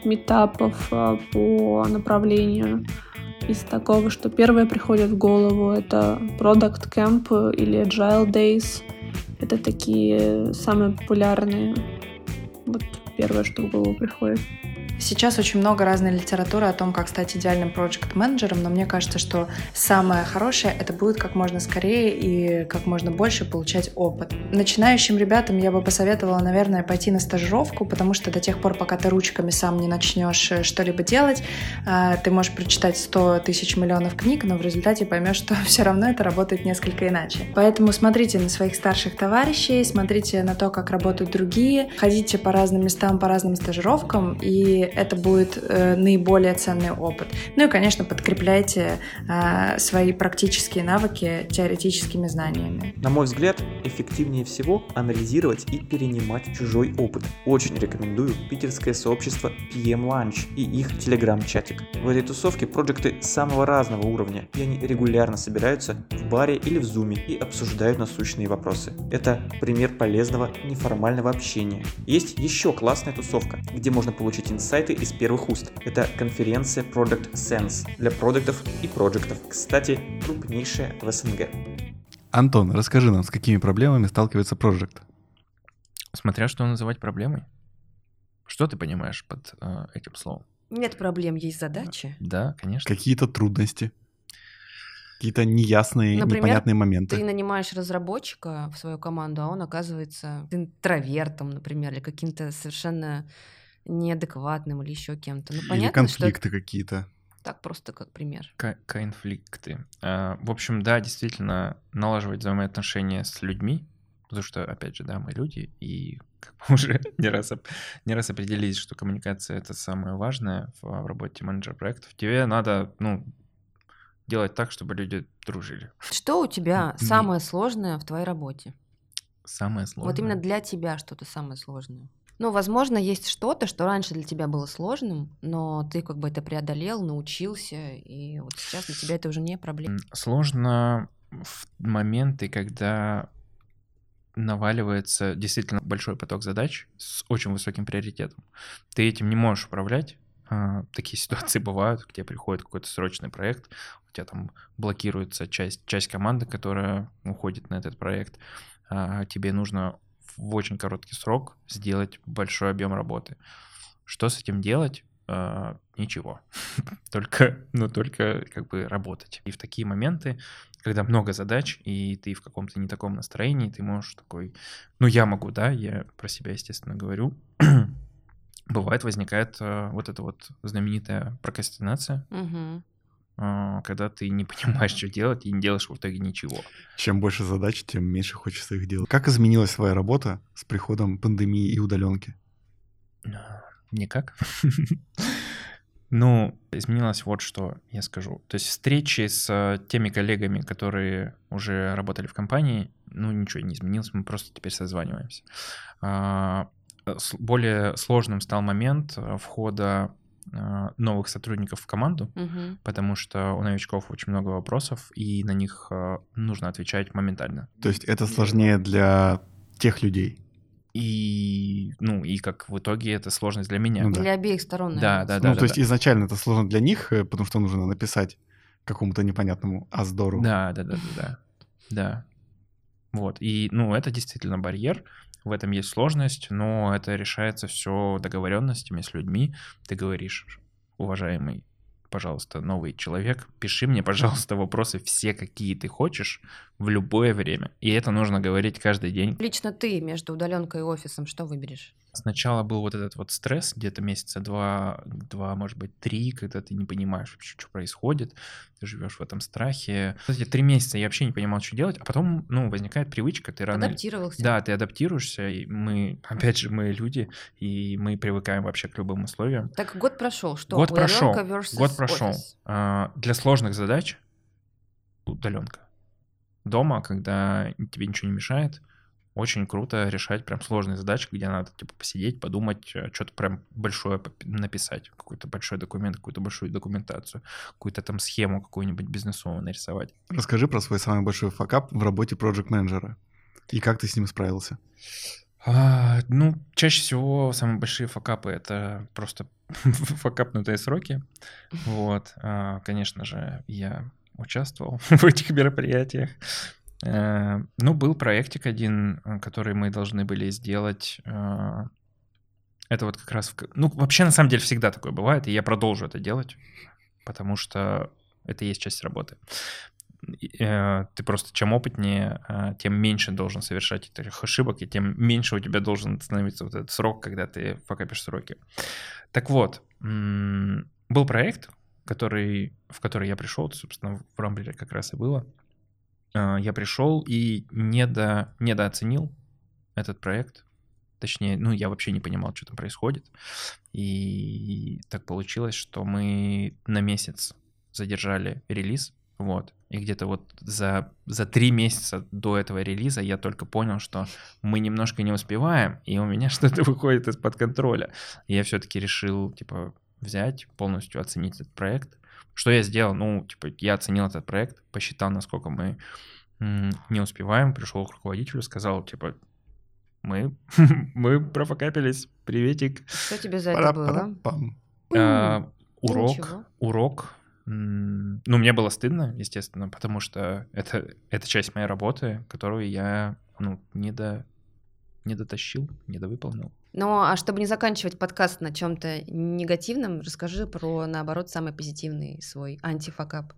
метапов по направлению. Из такого, что первое приходит в голову, это Product Camp или Agile Days. Это такие самые популярные. Вот первое, что в голову приходит. Сейчас очень много разной литературы о том, как стать идеальным проект-менеджером, но мне кажется, что самое хорошее — это будет как можно скорее и как можно больше получать опыт. Начинающим ребятам я бы посоветовала, наверное, пойти на стажировку, потому что до тех пор, пока ты ручками сам не начнешь э, что-либо делать, э, ты можешь прочитать 100 тысяч миллионов книг, но в результате поймешь, что все равно это работает несколько иначе. Поэтому смотрите на своих старших товарищей, смотрите на то, как работают другие, ходите по разным местам, по разным стажировкам, и это будет э, наиболее ценный опыт. Ну и, конечно, подкрепляйте э, свои практические навыки теоретическими знаниями. На мой взгляд, эффективнее всего анализировать и перенимать чужой опыт. Очень рекомендую питерское сообщество PM Lunch и их телеграм-чатик. В этой тусовке проекты самого разного уровня, и они регулярно собираются в баре или в зуме и обсуждают насущные вопросы. Это пример полезного неформального общения. Есть еще классная тусовка, где можно получить инсайты из первых уст. Это конференция Product Sense для продуктов и проектов. Кстати, крупнейшая в СНГ. Антон, расскажи нам, с какими проблемами сталкивается проект? Смотря что называть проблемой. Что ты понимаешь под э, этим словом? Нет проблем, есть задачи. Да, конечно. Какие-то трудности, какие-то неясные, Например, непонятные моменты. Ты нанимаешь разработчика в свою команду, а он оказывается интровертом, например, или каким-то совершенно неадекватным или еще кем-то. Ну, Или понятно, что конфликты какие-то. так просто как пример. Ко- конфликты. А, В общем, да, действительно, налаживать взаимоотношения с людьми, потому что, опять же, да, мы люди, и как бы уже не раз, не раз определились, что коммуникация — это самое важное в, в работе менеджера проектов. Тебе надо, ну, делать так, чтобы люди дружили. Что у тебя самое сложное в твоей работе? Самое сложное. Вот именно для тебя что-то самое сложное. Ну, возможно, есть что-то, что раньше для тебя было сложным, но ты как бы это преодолел, научился, и вот сейчас для тебя это уже не проблема. Сложно в моменты, когда наваливается действительно большой поток задач с очень высоким приоритетом. Ты этим не можешь управлять. А, Такие ситуации бывают, где приходит какой-то срочный проект, у тебя там блокируется часть, часть команды, которая уходит на этот проект. а Тебе нужно в очень короткий срок сделать большой объем работы. Что с этим делать? А, Ничего. Только, ну, только как бы работать. И в такие моменты, когда много задач, и ты в каком-то не таком настроении, ты можешь такой, ну, я могу, да, я про себя, естественно, говорю, бывает, возникает э, вот эта вот знаменитая прокрастинация, Мгм. Э, когда ты не понимаешь, что делать, и не делаешь в итоге ничего. Чем больше задач, тем меньше хочется их делать. Как изменилась твоя работа с приходом пандемии и удаленки? А, Никак. Ну, изменилось вот что я скажу. То есть встречи с э, теми коллегами, которые уже работали в компании, ну, ничего не изменилось, мы просто теперь созваниваемся. А, э, Более сложным стал момент э, входа новых сотрудников в команду, Мгм. потому что у новичков очень много вопросов, и на них э, нужно отвечать моментально. То есть это сложнее для тех людей. И, ну, и как в итоге это сложность для меня. Ну да. Для обеих сторон, Да, наверное. да, ну, то есть изначально это сложно для них, э, потому что нужно написать какому-то непонятному Аздору. Да, да, да, да, да. Да. Вот. И, ну, это действительно барьер. В этом есть сложность, но это решается все договоренностями с людьми. Ты говоришь, уважаемый, пожалуйста, новый человек, пиши мне, пожалуйста, вопросы все, какие ты хочешь, в любое время. И это нужно говорить каждый день. Лично ты между удаленкой и офисом что выберешь? Сначала был вот этот вот стресс, где-то месяца два, два, может быть, три, когда ты не понимаешь вообще, что происходит, ты живешь в этом страхе. Вот Эти три месяца я вообще не понимал, что делать, а потом, ну, возникает привычка, ты рано... Адаптировался. Да, ты адаптируешься, и мы, опять же, мы люди, и мы привыкаем вообще к любым условиям. Так год прошел, что? Год прошел, год прошел. офис. А, Для сложных задач удаленка. Дома, когда тебе ничего не мешает, очень круто решать прям сложные задачи, где надо типа посидеть, подумать, что-то прям большое написать, какой-то большой документ, какую-то большую документацию, какую-то там схему какую-нибудь бизнесовую нарисовать. Расскажи про свой самый большой факап в работе проект менеджера и как ты с ним справился. А, ну, чаще всего самые большие факапы это просто факапнутые сроки. Вот, а, конечно же, я участвовал в этих мероприятиях. Э, Ну, был проектик один, э, который мы должны были сделать. э, Это вот как раз... Ну, вообще, на самом деле, всегда такое бывает, и я продолжу это делать, потому что это и есть часть работы. Ты просто чем опытнее, тем меньше должен совершать этих ошибок, и тем меньше у тебя должен становиться вот этот срок, когда ты факапишь сроки. Так вот, был проект, который, в который я пришел, собственно, в Рамблере как раз и было. Э, Я пришел и недо, недооценил этот проект. Точнее, ну, я вообще не понимал, что там происходит. И так получилось, что мы на месяц задержали релиз. Вот. И где-то вот за, за три месяца до этого релиза я только понял, что мы немножко не успеваем, и у меня что-то выходит из-под контроля. И я все-таки решил, типа, взять, полностью оценить этот проект. Что я сделал? Ну, типа, я оценил этот проект, посчитал, насколько мы не успеваем, пришел к руководителю, сказал, типа, мы, мы профокапились, приветик. Что тебе за это было? А, урок, Ничего. урок. Ну, мне было стыдно, естественно, потому что это, это часть моей работы, которую я, ну, не, до, не дотащил, не довыполнил. Ну, а чтобы не заканчивать подкаст на чем-то негативном, расскажи про, наоборот, самый позитивный свой антифакап.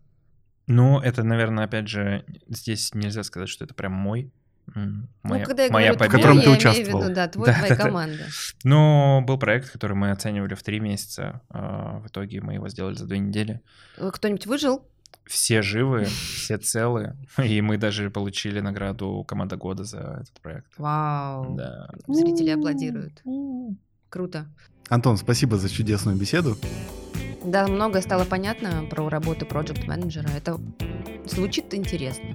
Ну, это, наверное, опять же, здесь нельзя сказать, что это прям мой. м, Моя, ну, когда я моя говорю победа. твой, котором ты в участвовал. виду, да, твой, Да, твоя да, да. команда. Но был проект, который мы оценивали в три месяца. а, В итоге мы его сделали за две недели. Э, Кто-нибудь выжил? Все живы, все целы. И мы даже получили награду команда года за этот проект. Вау. Да. Зрители аплодируют. Круто. Антон, спасибо за чудесную беседу. Да, многое стало понятно про работу проект менеджера Это звучит интересно.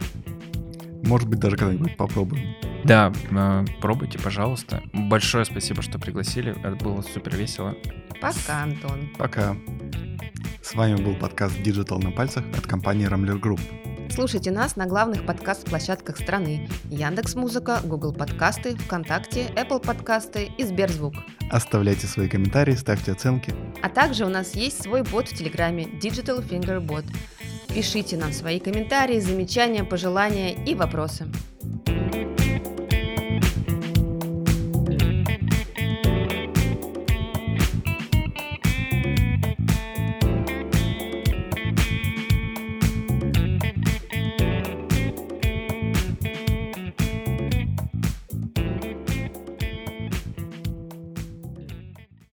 Может быть, даже когда-нибудь попробуем. Да, э, пробуйте, пожалуйста. Большое спасибо, что пригласили. Это было супер весело. Пока, Антон. Пока. С вами был подкаст Digital на пальцах от компании Rambler Group. Слушайте нас на главных подкаст-площадках страны. Яндекс Музыка, Google Подкасты, ВКонтакте, Apple Подкасты и Сберзвук. Оставляйте свои комментарии, ставьте оценки. А также у нас есть свой бот в Телеграме Digital Finger Bot. Пишите нам свои комментарии, замечания, пожелания и вопросы. thank you